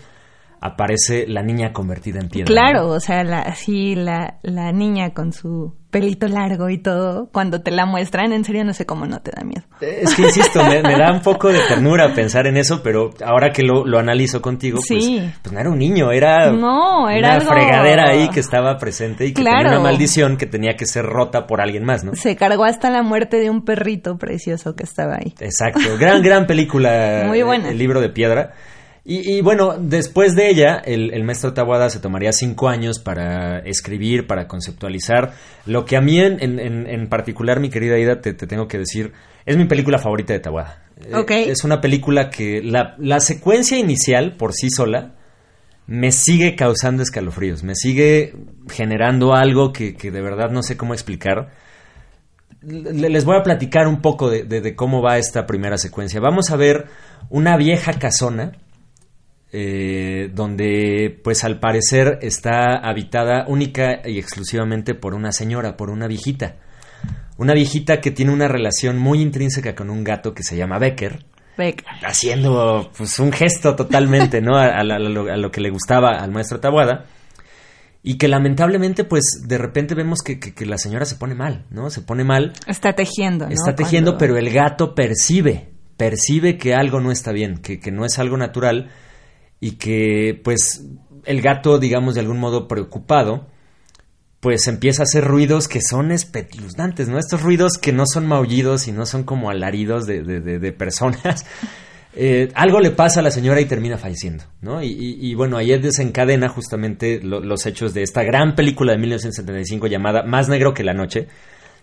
aparece la niña convertida en piedra. Claro, o sea, la, así la, la niña con su pelito largo y todo, cuando te la muestran, en serio no sé cómo no te da miedo. Es que insisto, me, me da un poco de ternura pensar en eso, pero ahora que lo, lo analizo contigo, Sí. pues, pues no era un niño, era No, era una algo- fregadera ahí que estaba presente y que Claro. tenía una maldición que tenía que ser rota por alguien más, ¿no? Se cargó hasta la muerte de un perrito precioso que estaba ahí. Exacto, gran, gran película. [laughs] Muy buena. El, el libro de piedra. Y, y bueno, después de ella, el, el maestro Tawada se tomaría cinco años para escribir, para conceptualizar. Lo que a mí en, en- en- particular, mi querida Ida, te, te tengo que decir, es mi película favorita de Tawada. Eh, Ok. es una película que la, la secuencia inicial, por sí sola, me sigue causando escalofríos, me sigue generando algo que, que de verdad no sé cómo explicar. Le- Les voy a platicar un poco de, de- de cómo va esta primera secuencia. Vamos a ver una vieja casona eh, donde pues al parecer está habitada única y exclusivamente por una señora, por una viejita. Una viejita que tiene una relación muy intrínseca con un gato que se llama Becker, Becker. haciendo pues un gesto totalmente, ¿no? A, a- a lo, a lo que le gustaba al maestro Tabuada. Y que lamentablemente, pues, de repente vemos que, que- que la señora se pone mal, ¿no? Se pone mal, Está tejiendo, ¿no? está tejiendo, Cuando- pero el gato percibe, percibe que algo no está bien, que, que no es algo natural y que, pues, el gato, digamos, de algún modo preocupado, pues empieza a hacer ruidos que son espeluznantes, ¿no? Estos ruidos que no son maullidos y no son como alaridos de, de- personas. [laughs] Eh, algo le pasa a la señora y termina falleciendo, ¿no? Y, bueno, ahí desencadena justamente lo- los hechos de esta gran película de 1975 llamada Más negro que la noche,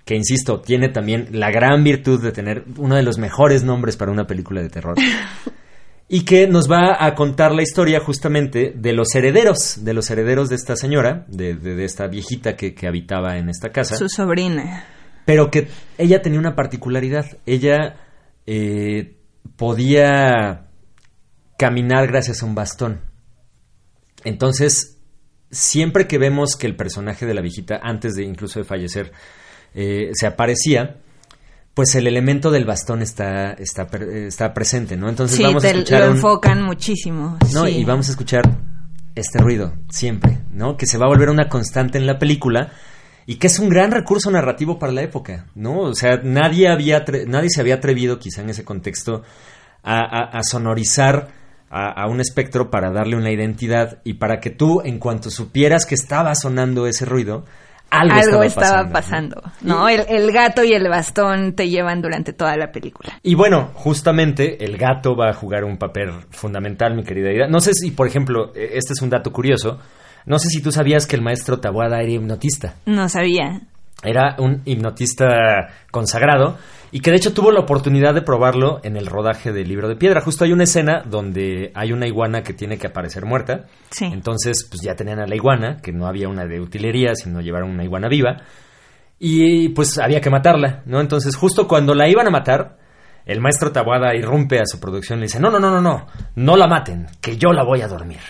que insisto, tiene también la gran virtud de tener uno de los mejores nombres para una película de terror. [laughs] y que nos va a contar la historia justamente de los herederos, de los herederos de esta señora, de, de- de esta viejita que, que habitaba en esta casa, Su sobrina. pero que ella tenía una particularidad. Ella eh, podía caminar gracias a un bastón. Entonces, siempre que vemos que el personaje de la viejita, antes de incluso de fallecer, eh, se aparecía, pues el elemento del bastón está, está, está presente, ¿no? Entonces Sí, vamos a escuchar lo un- enfocan muchísimo. ¿no? sí. Y vamos a escuchar este ruido siempre, ¿no? Que se va a volver una constante en la película y que es un gran recurso narrativo para la época, ¿no? O sea, nadie había nadie se había atrevido quizá en ese contexto a, a- a sonorizar a, a un espectro para darle una identidad y para que tú, en cuanto supieras que estaba sonando ese ruido, algo, Algo estaba, estaba pasando. pasando, ¿no? El, el gato y el bastón te llevan durante toda la película. Y bueno, justamente el gato va a jugar un papel fundamental, mi querida Ida. No sé si, por ejemplo, eh, este es un dato curioso. No sé si tú sabías que el maestro Tabuada era hipnotista. No sabía. Era un hipnotista consagrado y que de hecho tuvo la oportunidad de probarlo en el rodaje del libro de piedra. Justo hay una escena donde hay una iguana que tiene que aparecer muerta. Sí. Entonces, pues ya tenían a la iguana, que no había una de utilería, sino llevaron una iguana viva. Y pues había que matarla, ¿no? Entonces, justo cuando la iban a matar, el maestro Tabuada irrumpe a su producción y le dice, no, no, no, no, no, no la maten, que yo la voy a dormir.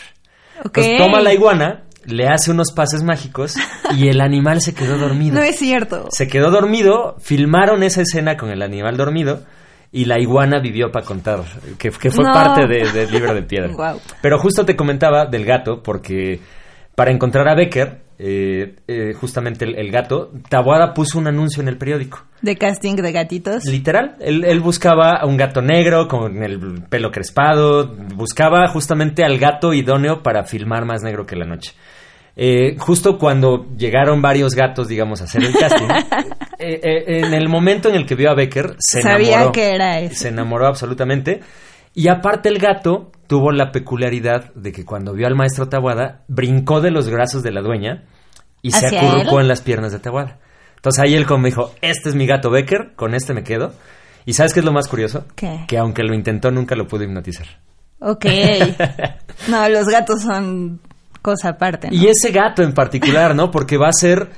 Ok. Entonces toma la iguana, le hace unos pases mágicos y el animal se quedó dormido. No es cierto. Se quedó dormido, filmaron esa escena con el animal dormido y la iguana vivió para contar, que, que fue No. parte de- del libro de piedra. [laughs] Pero justo te comentaba del gato porque para encontrar a Becker eh, eh, justamente el, el gato, Taboada puso un anuncio en el periódico. De casting de gatitos. Literal, él, él buscaba a un gato negro con el pelo crespado, buscaba justamente al gato idóneo para filmar más negro que la noche. Eh, justo cuando llegaron varios gatos, digamos, a hacer el casting, [laughs] eh, eh, en el momento en el que vio a Becker, se Sabía enamoró. que era ese. Se enamoró absolutamente. Y aparte el gato tuvo la peculiaridad de que cuando vio al maestro Tawada, brincó de los brazos de la dueña y se ¿Hacia acurrucó él? en las piernas de Tawada. Entonces ahí él como dijo, este es mi gato Becker, con este me quedo. ¿Y sabes qué es lo más curioso? ¿Qué? Que aunque lo intentó, nunca lo pudo hipnotizar. Ok. [laughs] No, los gatos son cosa aparte. ¿no? Y ese gato en particular, ¿no? Porque va a ser,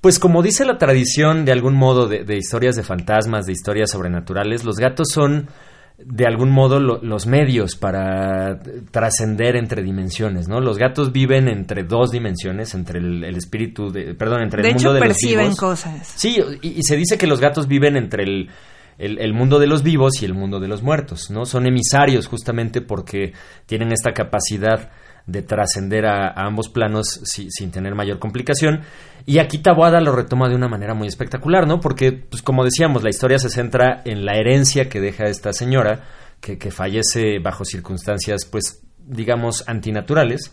pues como dice la tradición de algún modo de, de historias de fantasmas, de historias sobrenaturales, los gatos son de algún modo lo- los medios para trascender entre dimensiones, ¿no? Los gatos viven entre dos dimensiones, entre el, el espíritu, de, perdón, entre de el hecho, mundo de los perciben vivos. cosas. Sí, y, y se dice que los gatos viven entre el, el- el mundo de los vivos y el mundo de los muertos, ¿no? Son emisarios justamente porque tienen esta capacidad de trascender a, a ambos planos si- sin tener mayor complicación. Y aquí Taboada lo retoma de una manera muy espectacular, ¿no? Porque, pues como decíamos, la historia se centra en la herencia que deja esta señora, que, que fallece bajo circunstancias, pues, digamos, antinaturales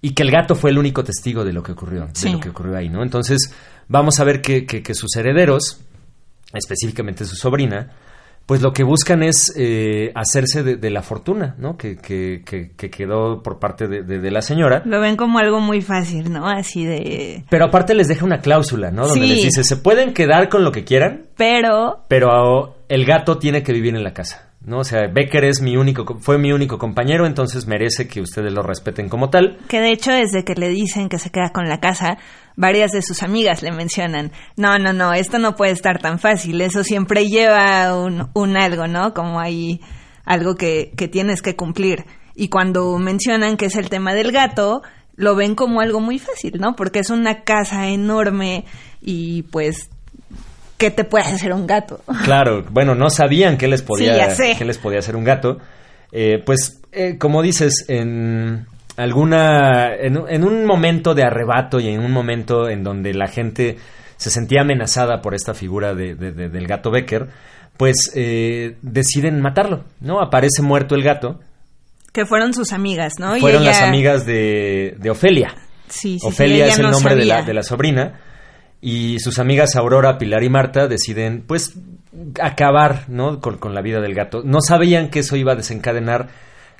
y que el gato fue el único testigo de lo que ocurrió, Sí. de lo que ocurrió ahí, ¿no? Entonces, vamos a ver que, que- que sus herederos, específicamente su sobrina, pues lo que buscan es eh, hacerse de, de la fortuna, ¿no? Que, que- que- que quedó por parte de, de- de la señora. Lo ven como algo muy fácil, ¿no? Así de... Pero aparte les deja una cláusula, ¿no? Donde Sí. les dice, se pueden quedar con lo que quieran, Pero pero el gato tiene que vivir en la casa, ¿no? O sea, Becker es mi único, co- fue mi único compañero, entonces merece que ustedes lo respeten como tal. que de hecho desde que le dicen que se queda con la casa, varias de sus amigas le mencionan, no, no, no, esto no puede estar tan fácil, eso siempre lleva un, un algo, ¿no? Como hay algo que, que tienes que cumplir. Y cuando mencionan que es el tema del gato, lo ven como algo muy fácil, ¿no? Porque es una casa enorme y pues, ¿qué te puede hacer un gato? Claro, bueno, no sabían qué les podía, Sí, qué les podía hacer un gato. Eh, pues, eh, como dices, en alguna, en, un- en un momento de arrebato y en un momento en donde la gente se sentía amenazada por esta figura de- de- de- del gato Becker, pues eh, deciden matarlo, ¿no? Aparece muerto el gato. Que fueron sus amigas, ¿no? Y Fueron ella- las amigas de, de Ofelia. Sí, sí, sí, Ofelia es el no nombre de la, de la sobrina. Y sus amigas Aurora, Pilar y Marta deciden, pues, acabar, ¿no? Con, con la vida del gato. No sabían que eso iba a desencadenar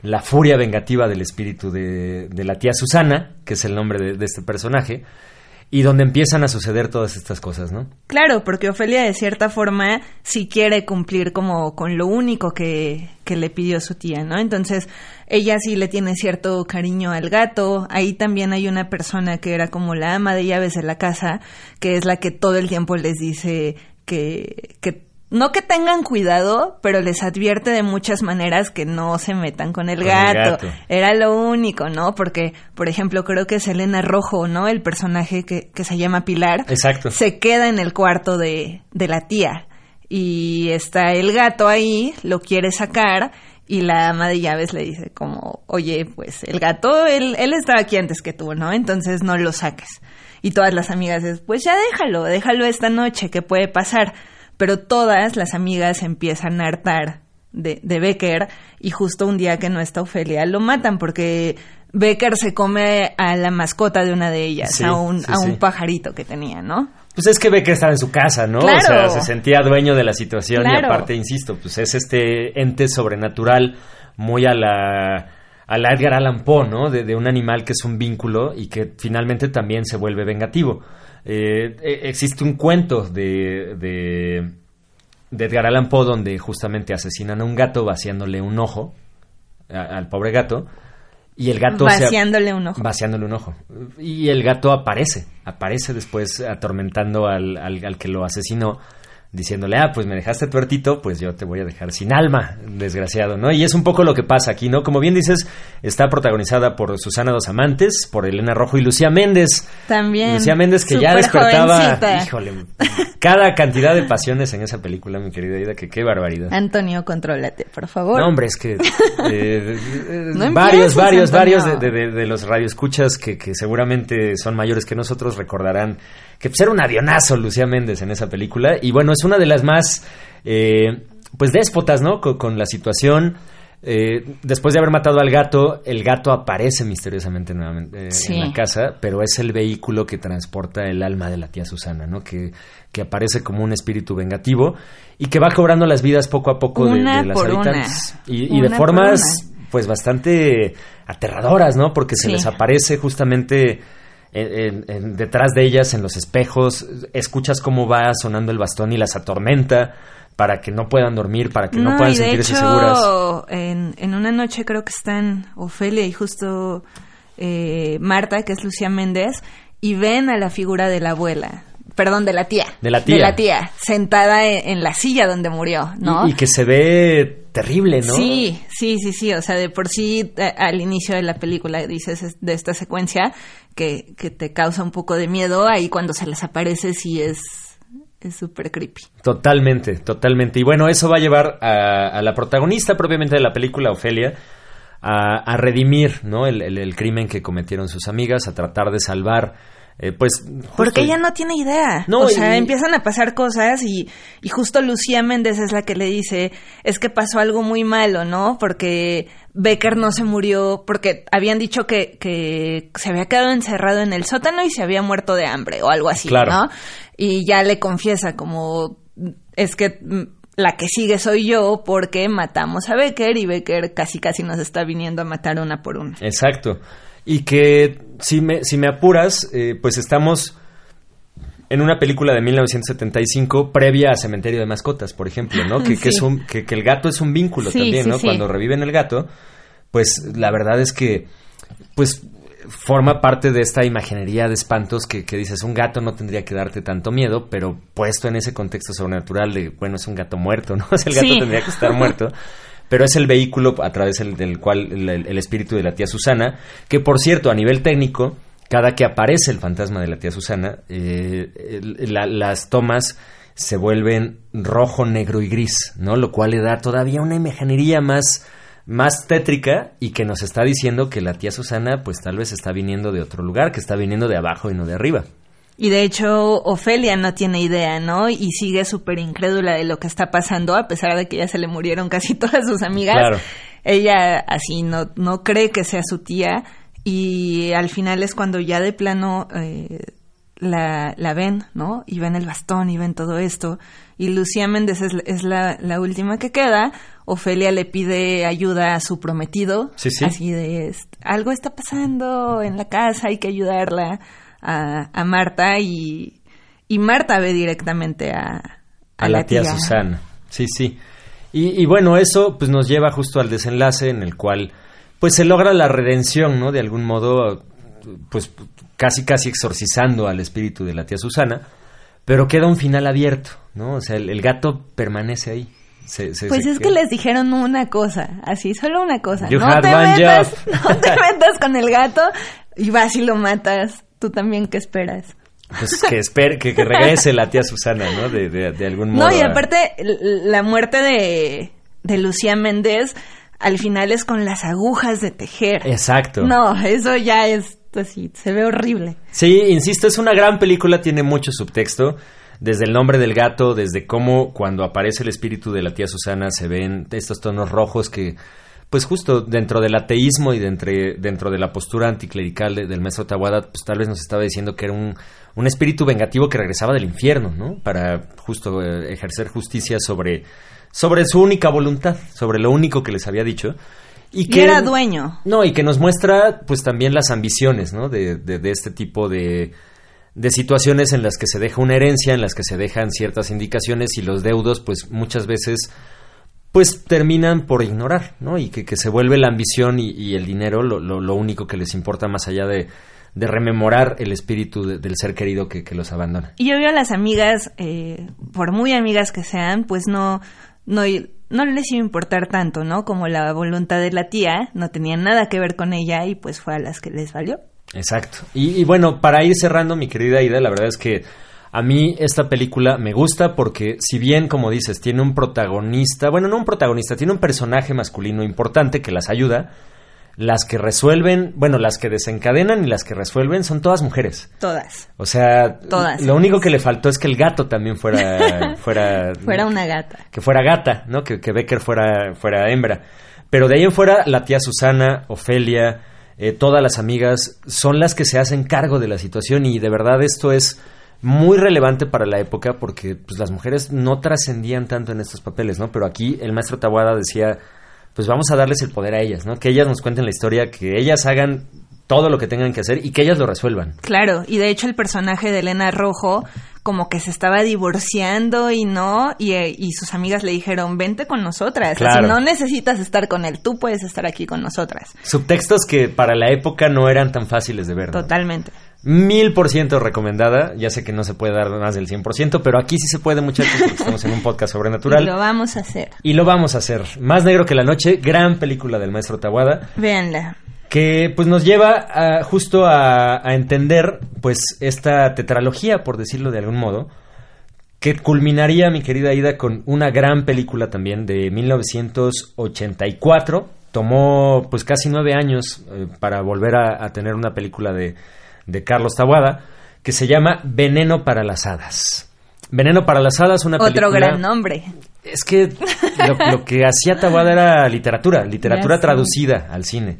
la furia vengativa del espíritu de, de la tía Susana, que es el nombre de, de este personaje, y donde empiezan a suceder todas estas cosas, ¿no? Claro, porque Ofelia de cierta forma sí quiere cumplir como con lo único que, que le pidió su tía, ¿no? Entonces ella sí le tiene cierto cariño al gato. Ahí también hay una persona que era como la ama de llaves de la casa, que es la que todo el tiempo les dice que, que no que tengan cuidado, pero les advierte de muchas maneras que no se metan con el, Con el gato. Era lo único, ¿no? Porque, por ejemplo, creo que es Elena Rojo, ¿no? El personaje que, que se llama Pilar Exacto. se queda en el cuarto de, de la tía y está el gato ahí, lo quiere sacar y la ama de llaves le dice como, oye, pues el gato, él, él estaba aquí antes que tú, ¿no? Entonces no lo saques. Y todas las amigas es, pues ya déjalo, déjalo esta noche, que puede pasar. Pero todas las amigas empiezan a hartar de, de Becker y justo un día que no está Ofelia lo matan porque Becker se come a la mascota de una de ellas, Sí, a un, sí, a un sí. pajarito que tenía, ¿no? Pues es que Becker estaba en su casa, ¿no? Claro. O sea, se sentía dueño de la situación y aparte, insisto, pues es este ente sobrenatural muy a la a la Edgar Allan Poe, ¿no? De, de un animal que es un vínculo y que finalmente también se vuelve vengativo. Eh, eh, existe un cuento de, de, de Edgar Allan Poe donde justamente asesinan a un gato vaciándole un ojo a- al pobre gato y el gato se- Vaciándole un ojo. Vaciándole un ojo. Y el gato aparece, aparece después atormentando al, al- al que lo asesinó diciéndole, ah, pues me dejaste tuertito, pues yo te voy a dejar sin alma, desgraciado, ¿no? Y es un poco lo que pasa aquí, ¿no? Como bien dices, está protagonizada por Susana Dos Amantes, por Elena Rojo y Lucía Méndez. También. Lucía Méndez que ya despertaba, jovencita. híjole, cada cantidad de pasiones en esa película, mi querida Ida, que qué barbaridad. Antonio, contrólate, por favor. No, hombre, es que eh, eh, [laughs] No varios, varios, varios de, Antonio. de- de- de los radioescuchas que, que seguramente son mayores que nosotros recordarán que pues, era un avionazo Lucía Méndez en esa película. Y bueno, es una de las más, eh, pues, déspotas, ¿no? Con, con la situación. Eh, después de haber matado al gato, el gato aparece misteriosamente nuevamente eh, Sí. en la casa, pero es el vehículo que transporta el alma de la tía Susana, ¿no? Que, que aparece como un espíritu vengativo y que va cobrando las vidas poco a poco de, las por una. habitantes. Y, y de Una formas, pues, bastante aterradoras, ¿no? Porque se Sí. les aparece justamente en- en- en- detrás de ellas, en los espejos, escuchas cómo va sonando el bastón y las atormenta para que no puedan dormir, para que no, puedan y de sentirse hecho, seguras. En, en una noche creo que están Ofelia y justo eh, Marta, que es Lucía Méndez, y ven a la figura de la abuela. Perdón, de la tía. De la tía. De la tía, sentada en, en la silla donde murió, ¿no? Y, y que se ve terrible, ¿no? Sí, sí, sí, sí. O sea, de por sí, eh, al inicio de la película dices es- de esta secuencia que, que te causa un poco de miedo. Ahí cuando se les aparece sí es es súper creepy. Totalmente, totalmente. Y bueno, eso va a llevar a, a la protagonista propiamente de la película, Ofelia, a, a redimir ¿no? el, el- el crimen que cometieron sus amigas, a tratar de salvar, eh, pues... justo- Porque ella no tiene idea. No, o sea, empiezan a pasar cosas y, y justo Lucía Méndez es la que le dice, es que pasó algo muy malo, ¿no? Porque Becker no se murió, porque habían dicho que, que se había quedado encerrado en el sótano y se había muerto de hambre o algo así, Claro. ¿no? Y ya le confiesa como, es que mm, la que sigue soy yo porque matamos a Becker y Becker casi casi nos está viniendo a matar una por una. Exacto. Y que si me, si me apuras, eh, pues estamos en una película de 1975 previa a Cementerio de Mascotas, por ejemplo, ¿no? [laughs] Que, que es un, que, que el gato es un vínculo Sí, también, ¿no? sí. Cuando reviven el gato, pues la verdad es que, pues forma parte de esta imaginería de espantos que, que dices, un gato no tendría que darte tanto miedo, pero puesto en ese contexto sobrenatural de, bueno, es un gato muerto, ¿no? [laughs] El gato tendría que estar muerto. [laughs] Pero es el vehículo a través del, cual el, espíritu de la tía Susana, que por cierto, a nivel técnico, cada que aparece el fantasma de la tía Susana, eh, la- las tomas se vuelven rojo, negro y gris, ¿no? Lo cual le da todavía una imaginería más, más tétrica y que nos está diciendo que la tía Susana, pues tal vez está viniendo de otro lugar, que está viniendo de abajo y no de arriba. Y de hecho, Ofelia no tiene idea, ¿no? Y sigue súper incrédula de lo que está pasando, a pesar de que ya se le murieron casi [laughs] todas sus amigas. Claro. Ella así no, no cree que sea su tía. Y al final es cuando ya de plano eh, la, la ven, ¿no? Y ven el bastón y ven todo esto. Y Lucía Méndez es, es la, la última que queda. Ofelia le pide ayuda a su prometido. Sí, sí. Así de, "Es- algo está pasando en la casa, hay que ayudarla a, a Marta. Y, y Marta ve directamente a, a la tía, Susana. Sí, sí. Y, y bueno, eso pues nos lleva justo al desenlace en el cual pues se logra la redención, ¿no? De algún modo, pues casi casi exorcizando al espíritu de la tía Susana, pero queda un final abierto, ¿no? O sea, el, el gato permanece ahí. Se- se- Pues se es que les dijeron una cosa, así, solo una cosa. You no te metas, [laughs] no te metas con el gato y vas y lo matas. Tú también, ¿qué esperas? Pues que espere, que, que regrese la tía Susana, ¿no? De, de- de algún modo. No, y aparte, la muerte de, de Lucía Méndez al final es con las agujas de tejer. Exacto. No, eso ya es así, se ve horrible. Sí, insisto, es una gran película, tiene mucho subtexto. Desde el nombre del gato, desde cómo cuando aparece el espíritu de la tía Susana se ven estos tonos rojos que, pues justo dentro del ateísmo y dentro, dentro de la postura anticlerical de- del maestro Tawada, pues tal vez nos estaba diciendo que era un, un espíritu vengativo que regresaba del infierno, ¿no? Para justo eh, ejercer justicia sobre, sobre su única voluntad, sobre lo único que les había dicho. Y Y que era dueño. no, y que nos muestra pues también las ambiciones, ¿no? De, de- de este tipo de, de situaciones en las que se deja una herencia, en las que se dejan ciertas indicaciones y los deudos pues muchas veces pues terminan por ignorar, ¿no? Y que, que se vuelve la ambición y, y el dinero lo, lo- lo único que les importa más allá de, de rememorar el espíritu de- del ser querido que, que los abandona. Y obvio las amigas, eh, por muy amigas que sean, pues no, no, no les iba a importar tanto, ¿no? Como la voluntad de la tía, no tenía nada que ver con ella y pues fue a las que les valió. Exacto. Y, y bueno, para ir cerrando, mi querida Ida, la verdad es que a mí esta película me gusta porque si bien, como dices, tiene un protagonista, bueno, no un protagonista, tiene un personaje masculino importante que las ayuda, las que resuelven, bueno, las que desencadenan y las que resuelven son todas mujeres. Todas. O sea, Todas. lo único que le faltó es que el gato también fuera [laughs] fuera Fuera una gata. que fuera gata, ¿no? Que, que Becker fuera fuera hembra. Pero de ahí en fuera la tía Susana, Ofelia, eh, todas las amigas son las que se hacen cargo de la situación y de verdad esto es muy relevante para la época porque pues, las mujeres no trascendían tanto en estos papeles, ¿no? Pero aquí el maestro Tawada decía, pues vamos a darles el poder a ellas, ¿no? Que ellas nos cuenten la historia, que ellas hagan todo lo que tengan que hacer y que ellas lo resuelvan. Claro, y de hecho el personaje de Elena Rojo como que se estaba divorciando y no, y, eh, y sus amigas le dijeron, vente con nosotras, Claro. No necesitas estar con él, tú puedes estar aquí con nosotras. Subtextos que para la época no eran tan fáciles de ver. ¿no? Totalmente. Mil por ciento recomendada. Ya sé que no se puede dar más del 100%, pero aquí sí se puede, muchachos, porque estamos en un podcast Y sobrenatural. lo vamos a hacer. Y lo vamos a hacer. Más negro que la noche, gran película del maestro Tawada, Véanla. que pues nos lleva a- justo a, a entender pues esta tetralogía, por decirlo de algún modo, que culminaría, mi querida Ida, con una gran película también de 1984. Tomó pues casi nueve años eh, para volver a, a tener una película de, de Carlos Tawada, que se llama Veneno para las Hadas. Veneno para las Hadas, una película... Otro gran nombre. Es que lo, lo que hacía Tawada era literatura, literatura traducida al cine.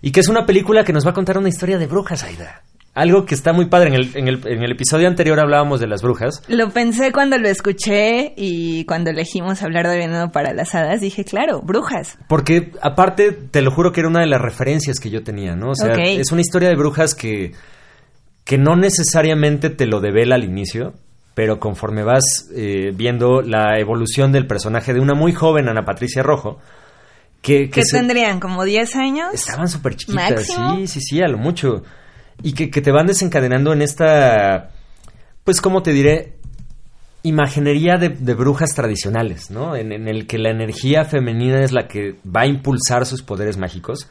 Y que es una película que nos va a contar una historia de brujas, Aida. Algo que está muy padre. En el, en el, en el episodio anterior hablábamos de las brujas. Lo pensé cuando lo escuché y cuando elegimos hablar de veneno para las hadas, dije, claro, brujas. Porque aparte, te lo juro que era una de las referencias que yo tenía, ¿no? O sea, es una historia de brujas que, que no necesariamente te lo devela al inicio, pero conforme vas eh, viendo la evolución del personaje de una muy joven Ana Patricia Rojo, que, que ¿Qué se- tendrían? ¿Como 10 años? Estaban súper chiquitas, ¿Máximo? sí, sí, sí, a lo mucho. Y que, que te van desencadenando en esta, pues, ¿cómo te diré? Imaginería de, de brujas tradicionales, ¿no? En, el que la energía femenina es la que va a impulsar sus poderes mágicos.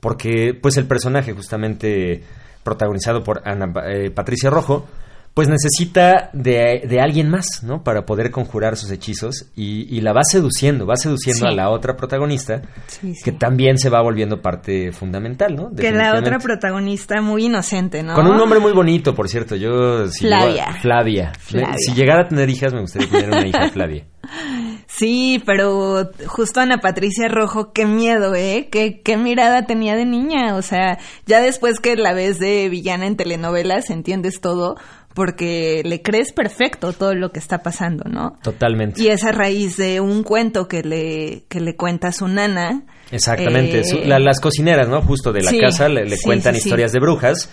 Porque, pues, el personaje, justamente protagonizado por Ana eh, Patricia Rojo, pues necesita de, de alguien más, ¿no? Para poder conjurar sus hechizos. Y, y la va seduciendo, va seduciendo Sí. a la otra protagonista Sí, sí. que también se va volviendo parte fundamental, ¿no? Que la otra protagonista muy inocente, ¿no? Con un nombre muy bonito, por cierto. Yo. Si. Flavia. Si llegara a tener hijas, me gustaría tener una hija [laughs] Flavia. Sí, pero justo Ana Patricia Rojo, qué miedo, ¿eh? Qué, qué mirada tenía de niña. O sea, ya después que la ves de villana en telenovelas, entiendes todo, porque le crees perfecto todo lo que está pasando, ¿no? Totalmente. Y es a raíz de un cuento que le, que le cuenta su nana. Exactamente. Eh, Su- la- las cocineras, ¿no? Justo de la sí, casa le, le sí, cuentan sí. historias de brujas.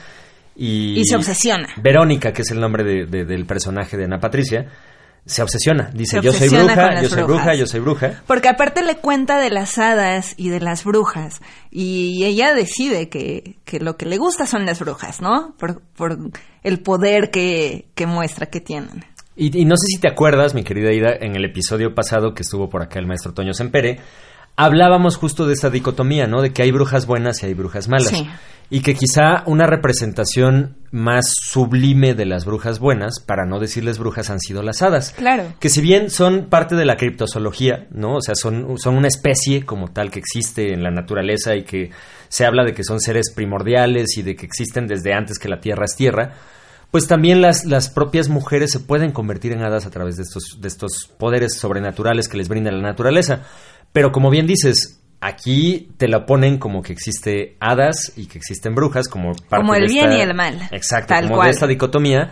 Y, Y se obsesiona. Verónica, que es el nombre de- de- del personaje de Ana Patricia, se obsesiona. Dice: Se Yo soy obsesiona bruja, yo soy brujas. bruja, yo soy bruja. Porque aparte le cuenta de las hadas y de las brujas. Y ella decide que, que lo que le gusta son las brujas, ¿no? Por, por el poder que, que muestra que tienen. Y, y no sé si te acuerdas, mi querida Ida, en el episodio pasado que estuvo por acá el maestro Toño Sempere, hablábamos justo de esta dicotomía, ¿no? De que hay brujas buenas y hay brujas malas. Sí. Y que quizá una representación más sublime de las brujas buenas, para no decirles brujas, han sido las hadas. Claro. Que si bien son parte de la criptozoología, ¿no? O sea, son, son una especie como tal que existe en la naturaleza y que se habla de que son seres primordiales y de que existen desde antes que la Tierra es Tierra, pues también las, las propias mujeres se pueden convertir en hadas a través de estos, de estos poderes sobrenaturales que les brinda la naturaleza. Pero como bien dices, aquí te la ponen como que existe hadas y que existen brujas, como parte Como el de bien esta- y el mal. Exacto, Tal como cual. de esta dicotomía.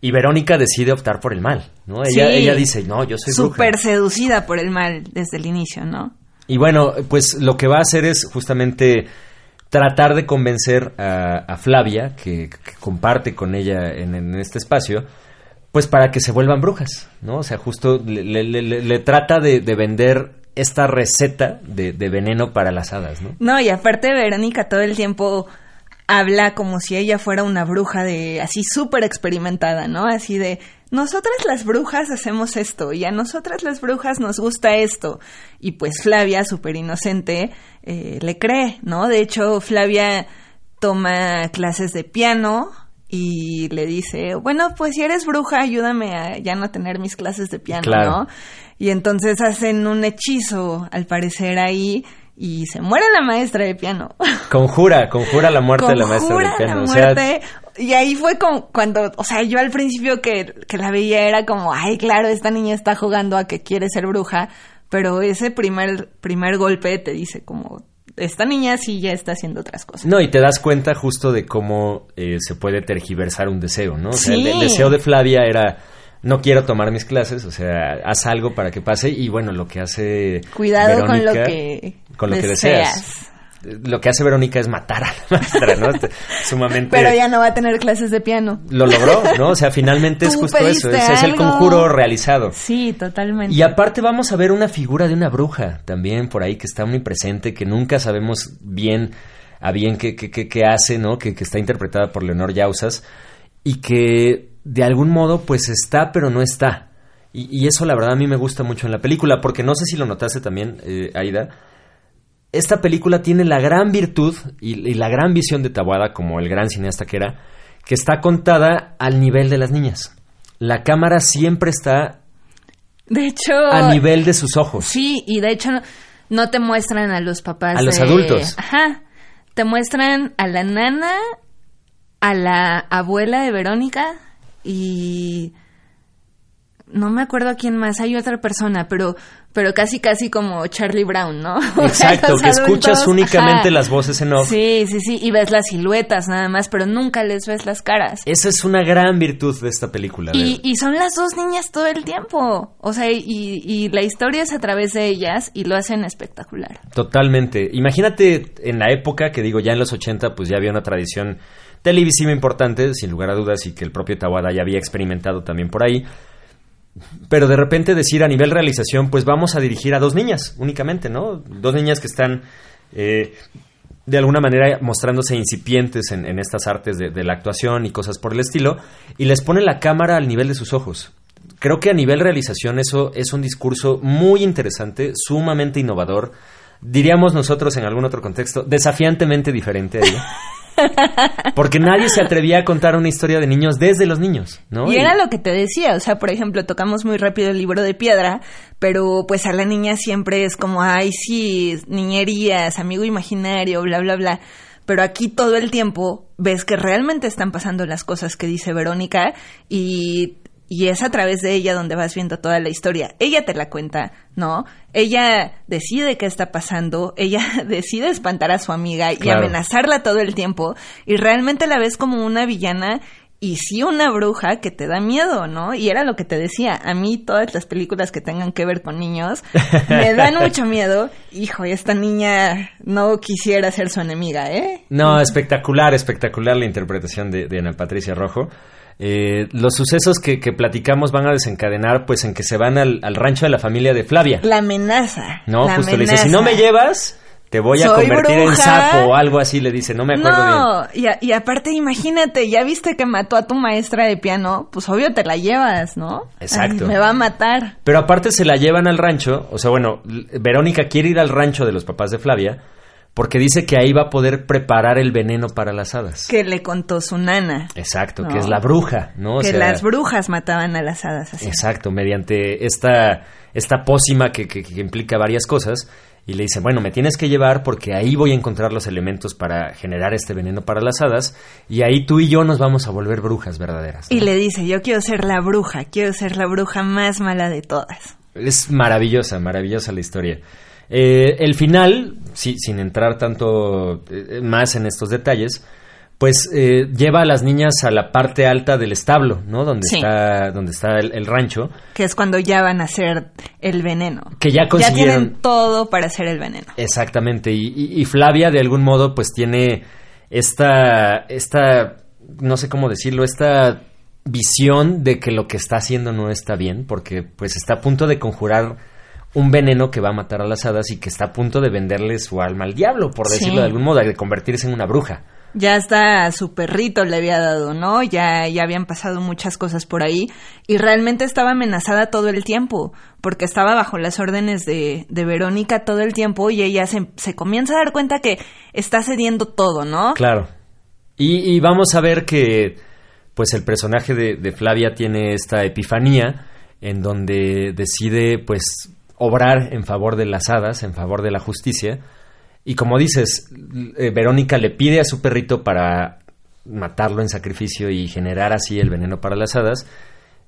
Y Verónica decide optar por el mal, ¿no? Ella, Sí. ella dice, no, yo soy bruja. Súper seducida por el mal desde el inicio, ¿no? Y bueno, pues lo que va a hacer es justamente tratar de convencer a, a Flavia, que, que comparte con ella en, en este espacio, pues para que se vuelvan brujas, ¿no? O sea, justo le, le- le- le trata de, de vender esta receta de, de veneno para las hadas, ¿no? No, y aparte Verónica todo el tiempo habla como si ella fuera una bruja de así súper experimentada, ¿no? Así de, nosotras las brujas hacemos esto y a nosotras las brujas nos gusta esto. Y pues Flavia, súper inocente, eh, le cree, ¿no? De hecho, Flavia toma clases de piano y le dice, bueno, pues si eres bruja, ayúdame a ya no tener mis clases de piano, Claro. ¿no? Y entonces hacen un hechizo, al parecer, ahí y se muere la maestra de piano. [laughs] Conjura, conjura la muerte de la maestra Conjura piano. la o sea, muerte. y ahí fue como cuando, o sea, yo al principio que, que la veía era como, ay, claro, esta niña está jugando a que quiere ser bruja, pero ese primer, primer golpe te dice como, esta niña sí ya está haciendo otras cosas. No, y te das cuenta justo de cómo eh, se puede tergiversar un deseo, ¿no? O sea, el, Sí. el deseo de Flavia era, no quiero tomar mis clases, o sea, haz algo para que pase, y bueno, lo que hace Cuidado con lo que con lo que deseas. Lo que hace Verónica es matar a la [laughs] maestra, ¿no? Este, Sumamente... Pero ya no va a tener clases de piano. Lo logró, ¿no? O sea, finalmente es justo eso, es, es el conjuro realizado. Sí, totalmente. Y aparte vamos a ver una figura de una bruja también por ahí que está muy presente, que nunca sabemos bien a bien qué, qué, qué- qué hace, ¿no? Que, que está interpretada por Leonor Yausas y que de algún modo pues está pero no está. Y, y eso la verdad a mí me gusta mucho en la película, porque no sé si lo notaste también, eh, Aida. Esta película tiene la gran virtud y, y la gran visión de Tawada, como el gran cineasta que era, que está contada al nivel de las niñas. La cámara siempre está de hecho, a nivel de sus ojos. Sí, y de hecho no, no te muestran a los papás. A los de- adultos. Ajá. Te muestran a la nana, a la abuela de Verónica y no me acuerdo a quién más. Hay otra persona, pero pero casi casi como Charlie Brown, ¿no? [laughs] Exacto, que escuchas únicamente ajá. las voces en off. Sí, sí, sí, y ves las siluetas nada más, pero nunca les ves las caras. Esa es una gran virtud de esta película. Y, y son las dos niñas todo el tiempo. O sea, y, y la historia es a través de ellas y lo hacen espectacular. Totalmente. Imagínate en la época, que digo, ya en los 80, pues ya había una tradición televisiva importante, sin lugar a dudas, y que el propio Tawada ya había experimentado también por ahí. Pero de repente decir a nivel realización, pues vamos a dirigir a dos niñas únicamente, ¿no? Dos niñas que están eh, de alguna manera mostrándose incipientes en, en estas artes de, de la actuación y cosas por el estilo, y les pone la cámara al nivel de sus ojos. Creo que a nivel realización eso es un discurso muy interesante, sumamente innovador, diríamos nosotros en algún otro contexto, desafiantemente diferente ahí. [laughs] Porque nadie se atrevía a contar una historia de niños desde los niños, ¿no? Y era lo que te decía, o sea, por ejemplo, tocamos muy rápido el libro de piedra, pero pues a la niña siempre es como, ay, sí, niñerías, amigo imaginario, bla, bla, bla. Pero aquí todo el tiempo ves que realmente están pasando las cosas que dice Verónica y, y es a través de ella donde vas viendo toda la historia. Ella te la cuenta, ¿no? Ella decide qué está pasando, ella [laughs] decide espantar a su amiga y Claro. amenazarla todo el tiempo y realmente la ves como una villana y sí una bruja que te da miedo, ¿no? Y era lo que te decía, a mí todas las películas que tengan que ver con niños me dan [laughs] mucho miedo. Hijo, esta niña no quisiera ser su enemiga, ¿eh? No, espectacular, espectacular la interpretación de, de Ana Patricia Rojo. Eh, los sucesos que, que platicamos van a desencadenar pues en que se van al, al rancho de la familia de Flavia. La amenaza. No, la justo le dice, si no me llevas, te voy a Soy convertir en sapo o algo así, le dice, no me acuerdo bien. Y, a- y aparte imagínate, ya viste que mató a tu maestra de piano, pues obvio te la llevas, ¿no? Exacto. Ay, me va a matar. Pero aparte se la llevan al rancho, o sea, bueno, Verónica quiere ir al rancho de los papás de Flavia porque dice que ahí va a poder preparar el veneno para las hadas. Que le contó su nana. Exacto, No. que es la bruja, ¿no? O que sea, las brujas mataban a las hadas así. Exacto, mediante esta, esta pócima que, que- que implica varias cosas. Y le dice, bueno, me tienes que llevar porque ahí voy a encontrar los elementos para generar este veneno para las hadas. Y ahí tú y yo nos vamos a volver brujas verdaderas. ¿no? Y le dice, yo quiero ser la bruja, quiero ser la bruja más mala de todas. Es maravillosa, maravillosa la historia. Eh, el final, sí, sin entrar tanto eh, más en estos detalles, pues eh, lleva a las niñas a la parte alta del establo, ¿no? Donde Sí. está, donde está el, el rancho. Que es cuando ya van a hacer el veneno. Que ya Ya consiguieron. tienen todo para hacer el veneno. Exactamente. Y, y- y Flavia, de algún modo, pues tiene esta, esta, no sé cómo decirlo, esta visión de que lo que está haciendo no está bien, porque pues está a punto de conjurar un veneno que va a matar a las hadas y que está a punto de venderle su alma al diablo, por Sí. decirlo de algún modo, de convertirse en una bruja. Ya hasta su perrito le había dado, ¿no? Ya, ya habían pasado muchas cosas por ahí y realmente estaba amenazada todo el tiempo, porque estaba bajo las órdenes de, de Verónica todo el tiempo y ella se, se comienza a dar cuenta que está cediendo todo, ¿no? Claro. Y, y vamos a ver que pues el personaje de, de Flavia tiene esta epifanía en donde decide pues obrar en favor de las hadas, en favor de la justicia. Y como dices, eh, Verónica le pide a su perrito para matarlo en sacrificio y generar así el veneno para las hadas.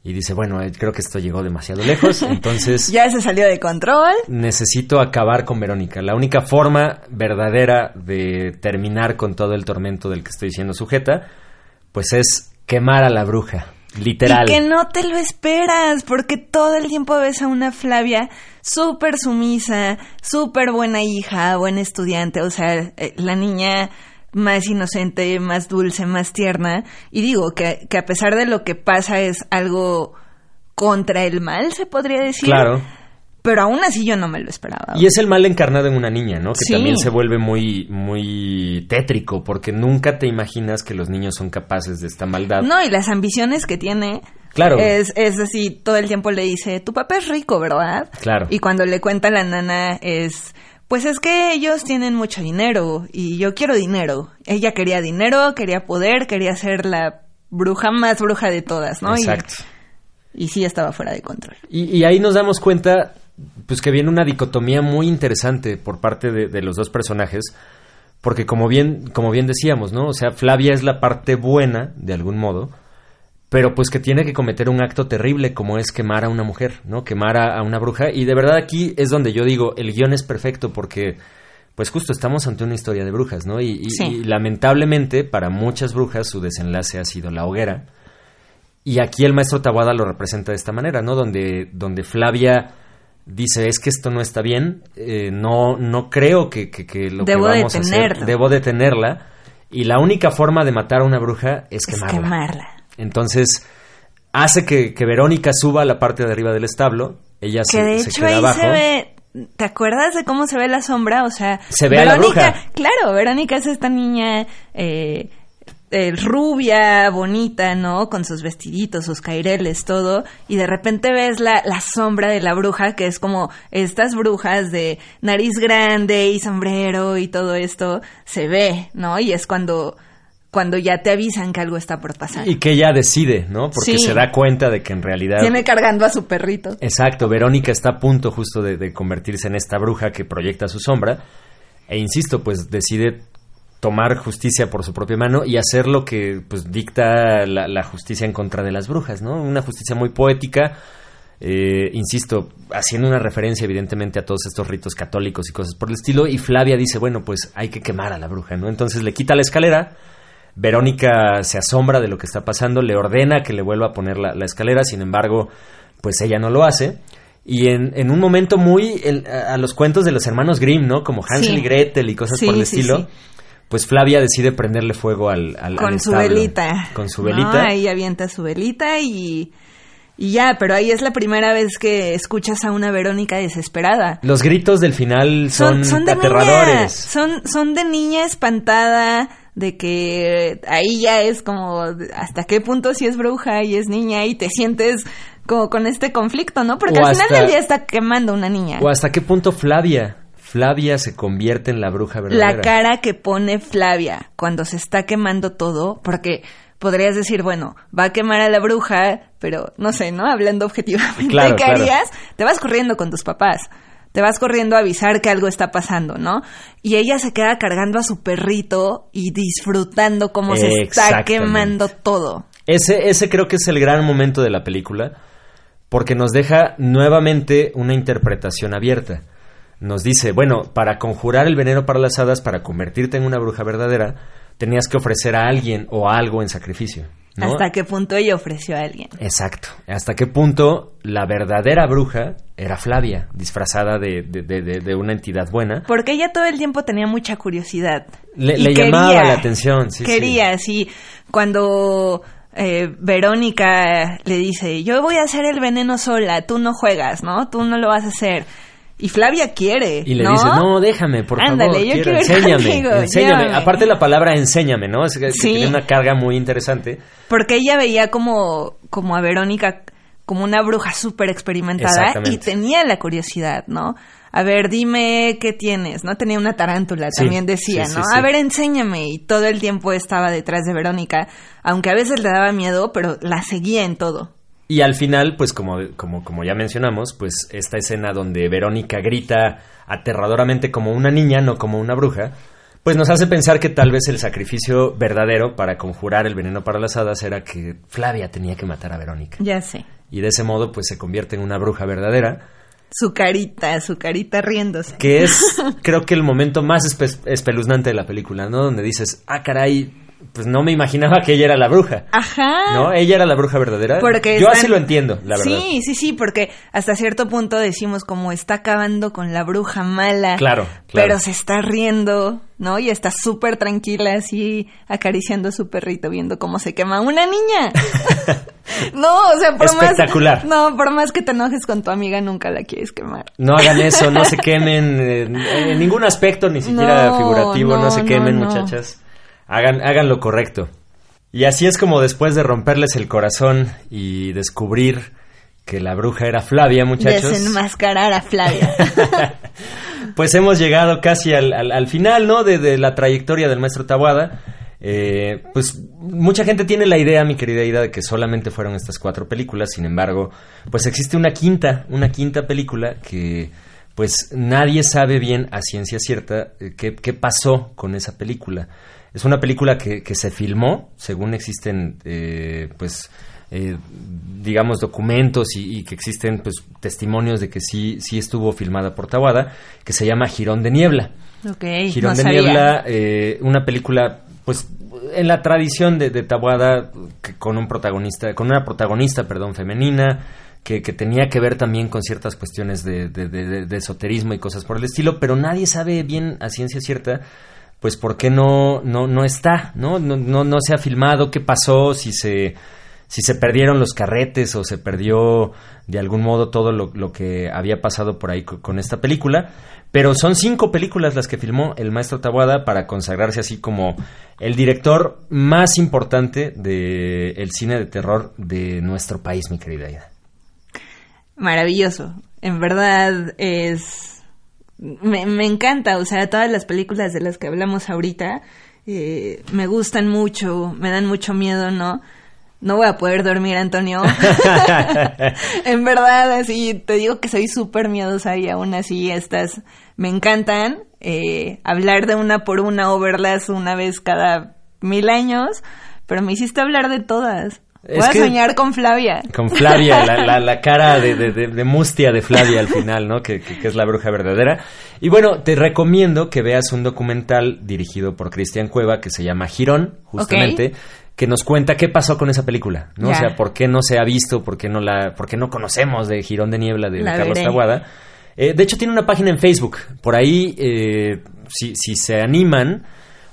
Y dice, bueno, eh, creo que esto llegó demasiado lejos, [laughs] entonces Ya se salió de control. necesito acabar con Verónica. La única forma verdadera de terminar con todo el tormento del que estoy siendo sujeta, pues es quemar a la bruja, literal. Y que no te lo esperas, porque todo el tiempo ves a una Flavia súper sumisa, súper buena hija, buena estudiante, o sea, eh, la niña más inocente, más dulce, más tierna. Y digo que, que a pesar de lo que pasa es algo contra el mal, se podría decir. Claro. Pero aún así yo no me lo esperaba. Y es el mal encarnado en una niña, ¿no? Que Sí. también se vuelve muy, muy tétrico, porque nunca te imaginas que los niños son capaces de esta maldad. No, y las ambiciones que tiene. Claro. Es, es así, todo el tiempo le dice, tu papá es rico, ¿verdad? Claro. Y cuando le cuenta a la nana es, pues es que ellos tienen mucho dinero y yo quiero dinero. Ella quería dinero, quería poder, quería ser la bruja más bruja de todas, ¿no? Y- Exacto. Y, sí estaba fuera de control. Y, y ahí nos damos cuenta, pues que viene una dicotomía muy interesante por parte de, de los dos personajes, porque como bien, como bien decíamos, ¿no? O sea, Flavia es la parte buena, de algún modo, pero pues que tiene que cometer un acto terrible como es quemar a una mujer, ¿no? Quemar a, a una bruja. Y de verdad aquí es donde yo digo, el guion es perfecto porque, pues justo estamos ante una historia de brujas, ¿no? Y, y- Sí. y lamentablemente para muchas brujas su desenlace ha sido la hoguera. Y aquí el maestro Tawada lo representa de esta manera, ¿no? Donde, donde Flavia dice, es que esto no está bien, eh, no, no creo que, que- que lo Debo que vamos a hacer, debo detenerla. Y la única forma de matar a una bruja es Es quemarla. quemarla. Entonces, hace que, que Verónica suba a la parte de arriba del establo, ella Que se, de se hecho queda ahí abajo. se ve. ¿Te acuerdas de cómo se ve la sombra? O sea, Se ve a la Verónica, bruja. claro, Verónica es esta niña eh, eh, rubia, bonita, ¿no? Con sus vestiditos, sus caireles, todo. Y de repente ves la, la sombra de la bruja, que es como estas brujas de nariz grande y sombrero y todo esto, se ve, ¿no? Y es cuando, cuando ya te avisan que algo está por pasar. Y que ella decide, ¿no? Porque Sí. se da cuenta de que en realidad... Tiene cargando a su perrito. Exacto, Verónica está a punto justo de, de convertirse en esta bruja que proyecta su sombra. E insisto, pues decide tomar justicia por su propia mano y hacer lo que pues dicta la, la justicia en contra de las brujas, ¿no? Una justicia muy poética, eh, insisto, haciendo una referencia evidentemente a todos estos ritos católicos y cosas por el estilo. Y Flavia dice, bueno, pues hay que quemar a la bruja, ¿no? Entonces le quita la escalera. Verónica se asombra de lo que está pasando, le ordena que le vuelva a poner la, la escalera, sin embargo, pues ella no lo hace. Y en, en un momento muy el- a, los cuentos de los hermanos Grimm, ¿no? Como Hansel Sí. y Gretel y cosas Sí, por el sí, estilo. Pues Flavia decide prenderle fuego al, al- al con su velita. Con su ¿no? velita. Ahí avienta su velita y, y ya, pero ahí es la primera vez que escuchas a una Verónica desesperada. Los gritos del final son, de niña, aterradores. son, son de niña espantada, de que ahí ya es como hasta qué punto si es bruja y es niña y te sientes como con este conflicto, ¿no? Porque O al final del día está quemando una niña. ¿O hasta qué punto Flavia? Flavia se convierte en la bruja verdadera. la cara que pone Flavia cuando se está quemando todo, porque podrías decir, bueno, va a quemar a la bruja, pero no sé, ¿no? Hablando objetivamente, [laughs] Claro, ¿qué claro. harías? Te vas corriendo con tus papás. Te vas corriendo a avisar que algo está pasando, ¿no? Y ella se queda cargando a su perrito y disfrutando cómo se está quemando todo. Ese, ese creo que es el gran momento de la película, porque nos deja nuevamente una interpretación abierta. Nos dice, bueno, para conjurar el veneno para las hadas, para convertirte en una bruja verdadera, tenías que ofrecer a alguien o a algo en sacrificio. ¿no? ¿Hasta qué punto ella ofreció a alguien? Exacto. ¿Hasta qué punto la verdadera bruja era Flavia, disfrazada de, de- de- de- de una entidad buena? Porque ella todo el tiempo tenía mucha curiosidad. Le- Y le llamaba la atención, sí, Quería, sí. Cuando eh, Verónica le dice, yo voy a hacer el veneno sola, tú no juegas, ¿no? Tú no lo vas a hacer. Y Flavia quiere. Y le ¿no? dice, no, déjame, por Ándale, favor. yo quiero, enséñame, contigo, enséñame. llévame. Aparte la palabra enséñame, ¿no? Es que, Sí. tiene una carga muy interesante. Porque ella veía como, como a Verónica como una bruja súper experimentada y tenía la curiosidad, ¿no? A ver, dime qué tienes, ¿no? Tenía una tarántula, Sí, también decía, sí, ¿no? sí. A ver, enséñame. Y todo el tiempo estaba detrás de Verónica, aunque a veces le daba miedo, pero la seguía en todo. Y al final, pues como, como, como ya mencionamos, pues esta escena donde Verónica grita aterradoramente como una niña, no como una bruja, pues nos hace pensar que tal vez el sacrificio verdadero para conjurar el veneno para las hadas era que Flavia tenía que matar a Verónica. Ya sé. Y de ese modo, pues se convierte en una bruja verdadera, Su carita, su carita riéndose. que es [laughs] creo que el momento más espe- espeluznante de la película, ¿no? Donde dices, ah, caray, pues no me imaginaba que ella era la bruja. Ajá. ¿No? Ella era la bruja verdadera. Porque Yo están- así lo entiendo, la verdad. Sí, sí, sí, porque hasta cierto punto decimos como está acabando con la bruja mala. Claro, claro. Pero se está riendo, ¿no? Y está súper tranquila así acariciando a su perrito viendo cómo se quema una niña. [laughs] no, o sea, por Espectacular. más No, por más que te enojes con tu amiga nunca la quieres quemar. No hagan eso, no se [laughs] quemen eh, en ningún aspecto, ni siquiera No, figurativo, no, no, se quemen, no. muchachas. Hagan, hagan lo correcto. Y así es como después de romperles el corazón y descubrir que la bruja era Flavia, muchachos. Desenmascarar a Flavia. [laughs] pues hemos llegado casi al, al- al final, ¿no? De, de la trayectoria del maestro Tabuada. Eh, pues mucha gente tiene la idea, mi querida Ida, de que solamente fueron estas cuatro películas. Sin embargo, pues existe una quinta, una quinta película que pues nadie sabe bien a ciencia cierta eh, qué, qué pasó con esa película. Es una película que, que se filmó, según existen, eh, pues, eh, digamos, documentos y, y que existen, pues, testimonios de que sí, sí estuvo filmada por Tawada, que se llama Girón de Niebla. ok, Girón no de sabía. Niebla, eh, una película, pues, en la tradición de, de Taboada, que con un protagonista, con una protagonista, perdón, femenina, que, que tenía que ver también con ciertas cuestiones de, de- de- de- de esoterismo y cosas por el estilo, pero nadie sabe bien a ciencia cierta, pues, por qué no, no, no está, ¿no? No, no, no se ha filmado, qué pasó, si se si se perdieron los carretes o se perdió de algún modo todo lo, lo que había pasado por ahí co- con esta película. Pero son cinco películas las que filmó el maestro Tabuada para consagrarse así como el director más importante del cine de terror de nuestro país, mi querida Ida. Maravilloso. En verdad es... Me, me encanta, o sea, todas las películas de las que hablamos ahorita eh, me gustan mucho, me dan mucho miedo, ¿no? No voy a poder dormir, Antonio. [laughs] [laughs] en verdad, así, te digo que soy súper miedosa y aún así estas me encantan. Eh, hablar de una por una o verlas una vez cada mil años, pero me hiciste hablar de todas. Es Voy a soñar con Flavia. Con Flavia, la, la- la [laughs] cara de, de- de- de mustia de Flavia al final, ¿no? Que, que- que es la bruja verdadera. Y bueno, te recomiendo que veas un documental dirigido por Cristian Cueva que se llama Girón, justamente, que nos cuenta qué pasó con esa película, ¿no? O sea, por qué no se ha visto, por qué no la, por qué no conocemos de Girón de Niebla de La Carlos veré. Taguada. Eh, de hecho, tiene una página en Facebook. Por ahí, eh, si, si se animan,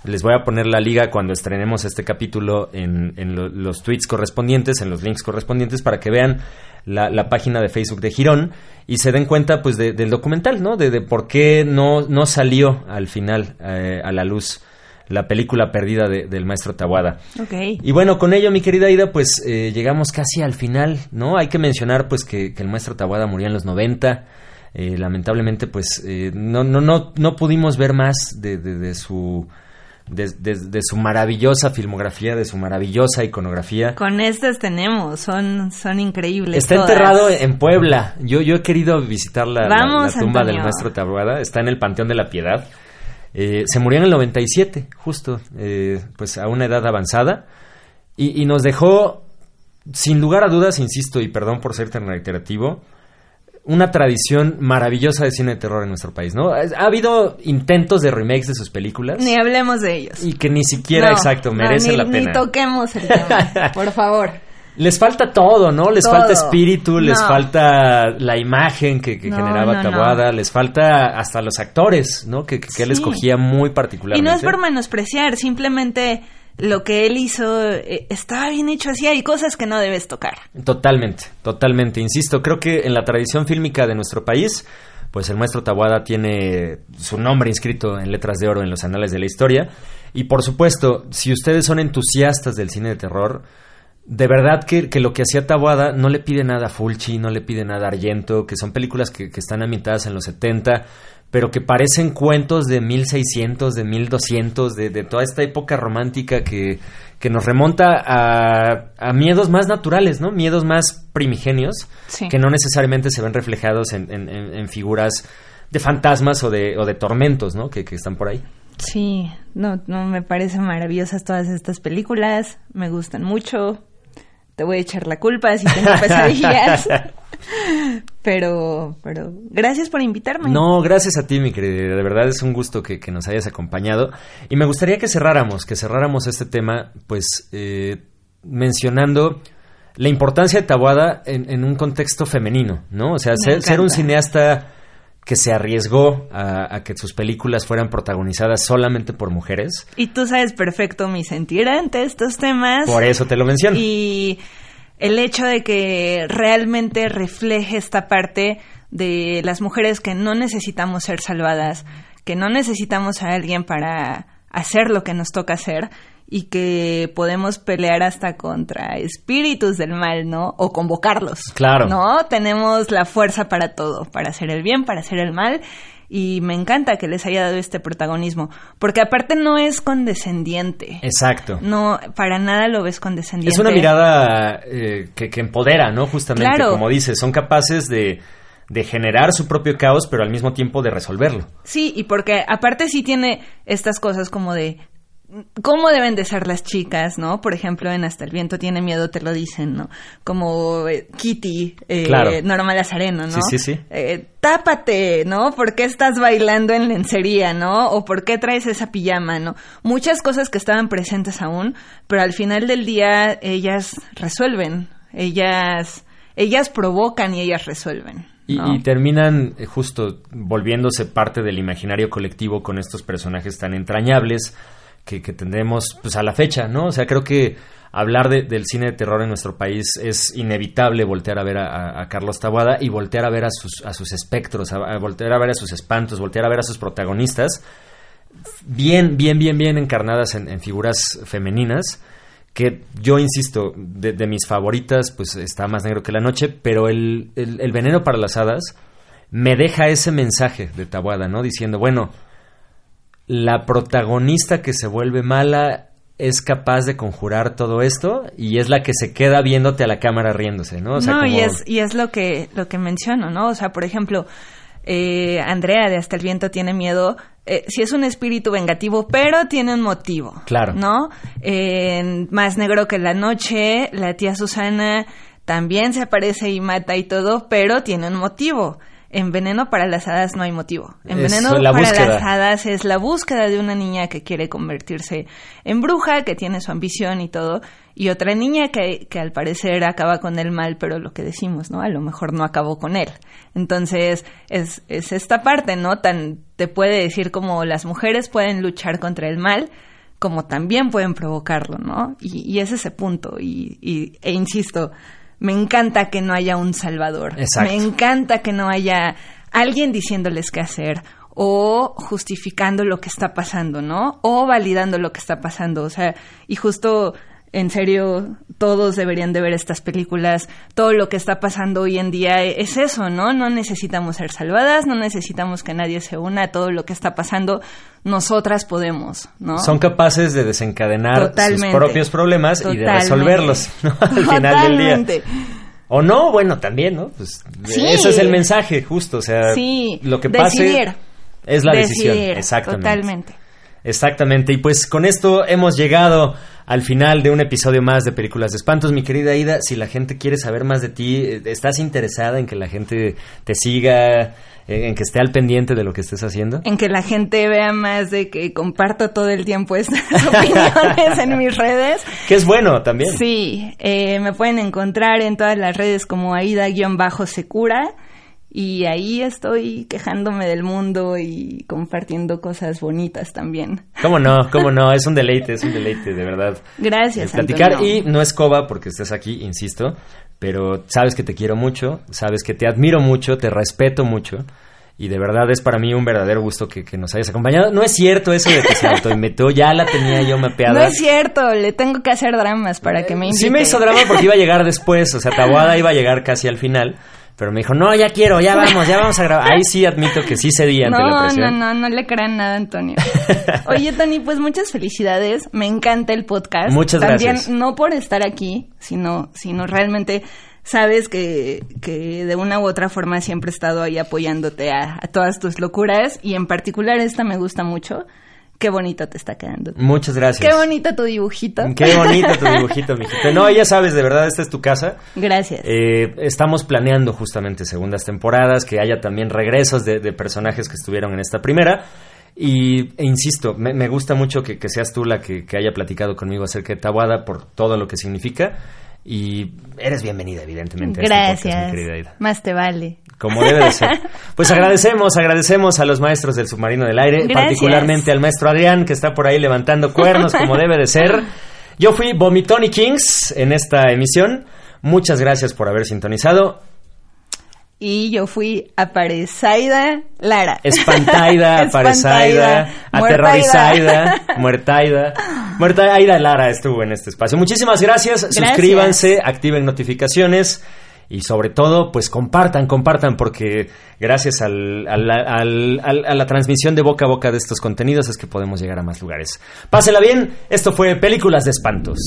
les voy a poner la liga cuando estrenemos este capítulo en, en lo- los tweets correspondientes, en los links correspondientes, para que vean la, la página de Facebook de Girón y se den cuenta pues de- del documental, ¿no? De, de por qué no, no salió al final eh, a la luz la película perdida de- del maestro Tawada. Ok. Y bueno, con ello, mi querida Ida, pues eh, llegamos casi al final, ¿no? Hay que mencionar, pues, que, que el maestro Tawada murió en los 90. Eh, lamentablemente, pues, eh, no, no, no, no pudimos ver más de, de- de su... De, de- de su maravillosa filmografía, de su maravillosa iconografía. Con estas tenemos, son, son increíbles. Está todas. enterrado en Puebla. Yo, yo he querido visitar la, la- Vamos, la tumba Antonio. del maestro Tabuada. Está en el Panteón de la Piedad. Eh, se murió en el 97, justo, eh, pues a una edad avanzada. Y, y nos dejó, sin lugar a dudas, insisto, y perdón por ser tan reiterativo, una tradición maravillosa de cine de terror en nuestro país, ¿no? Ha, ha habido intentos de remakes de sus películas. Ni hablemos de ellos. y que ni siquiera, No, exacto, no, merecen ni- la pena. Ni toquemos el tema, [laughs] por favor. Les falta todo, ¿no? Les Todo. falta espíritu, les falta la imagen que, que No, generaba no. Taboada, les falta hasta los actores, ¿no? Que, que él Sí. escogía muy Y particularmente. no es por menospreciar, simplemente lo que él hizo eh, estaba bien hecho así, hay cosas que no debes tocar. Totalmente, totalmente. Insisto, creo que en la tradición fílmica de nuestro país, pues el maestro Tawada tiene su nombre inscrito en letras de oro en los anales de la historia. Y por supuesto, si ustedes son entusiastas del cine de terror, de verdad que, que lo que hacía Tawada no le pide nada a Fulci, no le pide nada a Argento, que son películas que, que están ambientadas en los 70, pero que parecen cuentos de 1600, de 1200, de, de toda esta época romántica que, que nos remonta a, a miedos más naturales, ¿no? Miedos más primigenios, Sí. que no necesariamente se ven reflejados en, en- en- en figuras de fantasmas o de, o de tormentos, ¿no? Que, que están por ahí. Sí, no, no, me parecen maravillosas todas estas películas, me gustan mucho. Te voy a echar la culpa si tengo pesadillas. [laughs] pero, pero, gracias por invitarme. No, gracias a ti, mi querida. De verdad es un gusto que, que nos hayas acompañado. Y me gustaría que cerráramos, que cerráramos este tema, pues, eh, mencionando la importancia de Tabuada en, en un contexto femenino, ¿no? O sea, ser, ser un cineasta que se arriesgó a, a que sus películas fueran protagonizadas solamente por mujeres. Y tú sabes perfecto mi sentir ante estos temas. Por eso te lo menciono. Y el hecho de que realmente refleje esta parte de las mujeres que no necesitamos ser salvadas, que no necesitamos a alguien para hacer lo que nos toca hacer y que podemos pelear hasta contra espíritus del mal, ¿no? O convocarlos. Claro. ¿No? Tenemos la fuerza para todo, para hacer el bien, para hacer el mal. Y me encanta que les haya dado este protagonismo, porque aparte no es condescendiente. Exacto. No, para nada lo ves condescendiente. Es una mirada eh, que, que empodera, ¿no? Justamente, Claro. como dices, son capaces de, de generar su propio caos, pero al mismo tiempo de resolverlo. Sí, y porque aparte sí tiene estas cosas como de cómo deben de ser las chicas, ¿no? Por ejemplo, en Hasta el viento tiene miedo, te lo dicen, ¿no? Como eh, Kitty, eh, Claro. Norma Lazareno, ¿no? Sí, sí, sí. Eh, tápate, ¿no? ¿Por qué estás bailando en lencería, ¿no? O ¿por qué traes esa pijama, ¿no? Muchas cosas que estaban presentes aún, pero al final del día ellas resuelven, ellas, ellas provocan y ellas resuelven. Y, ¿no? y terminan eh, justo volviéndose parte del imaginario colectivo con estos personajes tan entrañables que, tendremos pues a la fecha, ¿no? O sea, creo que hablar de- del cine de terror en nuestro país es inevitable voltear a ver a, Carlos Taboada y voltear a ver a sus, a sus espectros, voltear a ver a sus espantos, voltear a ver a sus protagonistas bien, bien, bien, bien encarnadas en, figuras femeninas. Que yo insisto, de, de mis favoritas, pues está más negro que la noche, pero el, el- el veneno para las hadas me deja ese mensaje de Tabuada, ¿no? Diciendo, bueno, la protagonista que se vuelve mala es capaz de conjurar todo esto y es la que se queda viéndote a la cámara riéndose, ¿no? O sea, no, y es, y es lo que, lo que menciono, ¿no? O sea, por ejemplo, eh, Andrea de Hasta el Viento tiene miedo. Eh, si es un espíritu vengativo, pero tiene un motivo. Claro. ¿No? En Más Negro que la Noche, la tía Susana también se aparece y mata y todo, pero tiene un motivo. En Veneno para las Hadas no hay motivo. En Es Veneno la para búsqueda. las Hadas es la búsqueda de una niña que quiere convertirse en bruja, que tiene su ambición y todo, y otra niña que, que al parecer acaba con el mal, pero lo que decimos, ¿no? A lo mejor no acabó con él. Entonces, es, es esta parte, ¿no? Tan, te puede decir como las mujeres pueden luchar contra el mal, como también pueden provocarlo, ¿no? Y, y es ese punto, y, y- e insisto, me encanta que no haya un salvador. Exacto. Me encanta que no haya alguien diciéndoles qué hacer o justificando lo que está pasando, ¿no? O validando lo que está pasando. O sea, y justo, en serio, todos deberían de ver estas películas. Todo lo que está pasando hoy en día es eso, ¿no? No necesitamos ser salvadas, no necesitamos que nadie se una a todo lo que está pasando. Nosotras podemos, ¿no? son capaces de desencadenar Totalmente. sus propios problemas y de resolverlos ¿no? [laughs] al final del día. O no, bueno, también, ¿no? Pues Sí. ese es el mensaje, justo. O sea, Sí, lo que pase decidir. es la decisión. Exactamente. Totalmente. Exactamente. Y pues con esto hemos llegado al final de un episodio más de Películas de Espantos. Mi querida Ida, si la gente quiere saber más de ti, eh, ¿estás interesada en que la gente te siga, eh, en que esté al pendiente de lo que estés haciendo? En que la gente vea más de que comparto todo el tiempo estas [laughs] opiniones en mis redes. Que es bueno también. Sí, eh, me pueden encontrar en todas las redes como Aida-Secura y ahí estoy quejándome del mundo y compartiendo cosas bonitas también. ¿Cómo no? [laughs] ¿Cómo no? Es un deleite, es un deleite, de verdad. Gracias, Eh, platicar Antonio. y no es coba porque estés aquí, insisto, pero sabes que te quiero mucho, sabes que te admiro mucho, te respeto mucho Y de verdad es para mí un verdadero gusto que, que nos hayas acompañado. No es cierto eso de que se [laughs] autoinvitó, ya la tenía yo mapeada. No es cierto, le tengo que hacer dramas para que me invite. Sí me hizo drama porque iba a llegar [laughs] después, o sea, Tabuada iba a llegar casi al final. Pero me dijo, no, ya quiero, ya vamos, ya vamos a grabar. Ahí sí admito que sí cedí ante la No, presión. no, no, no le crean nada, Antonio. [laughs] Oye, Tony, pues muchas felicidades. Me encanta el podcast. Muchas También, gracias. no por estar aquí, sino, sino realmente sabes que, que de una u otra forma siempre he estado ahí apoyándote a, a todas tus locuras y en particular esta me gusta mucho. Qué bonito te está quedando. Muchas gracias. Qué bonito tu dibujito. Qué bonito tu [laughs] dibujito, mijito. No, ya sabes, de verdad, esta es tu casa. Gracias. Eh, estamos planeando justamente segundas temporadas, que haya también regresos de, de personajes que estuvieron en esta primera. Y e insisto, me, me gusta mucho que, que seas tú la que, que haya platicado conmigo acerca de Tawada por todo lo que significa. Y eres bienvenida, evidentemente. a este podcast, mi Gracias. querida Aida. Más te vale. Como debe de ser. [laughs] Pues agradecemos, agradecemos a los maestros del submarino del aire, Gracias. particularmente al maestro Adrián, que está por ahí levantando cuernos, como debe de ser. Yo fui Vomitoni Kings en esta emisión. Muchas gracias por haber sintonizado. Y yo fui aparezaida Lara. Espantaida, [laughs] aparezaida, aterrorizaida, [laughs] muertaida. Muertaida Lara estuvo en este espacio. Muchísimas gracias. Gracias. Suscríbanse, activen notificaciones y sobre todo, pues compartan, compartan, porque gracias al, al- al- al- a la transmisión de boca a boca de estos contenidos es que podemos llegar a más lugares. Pásela bien. Esto fue Películas de Espantos.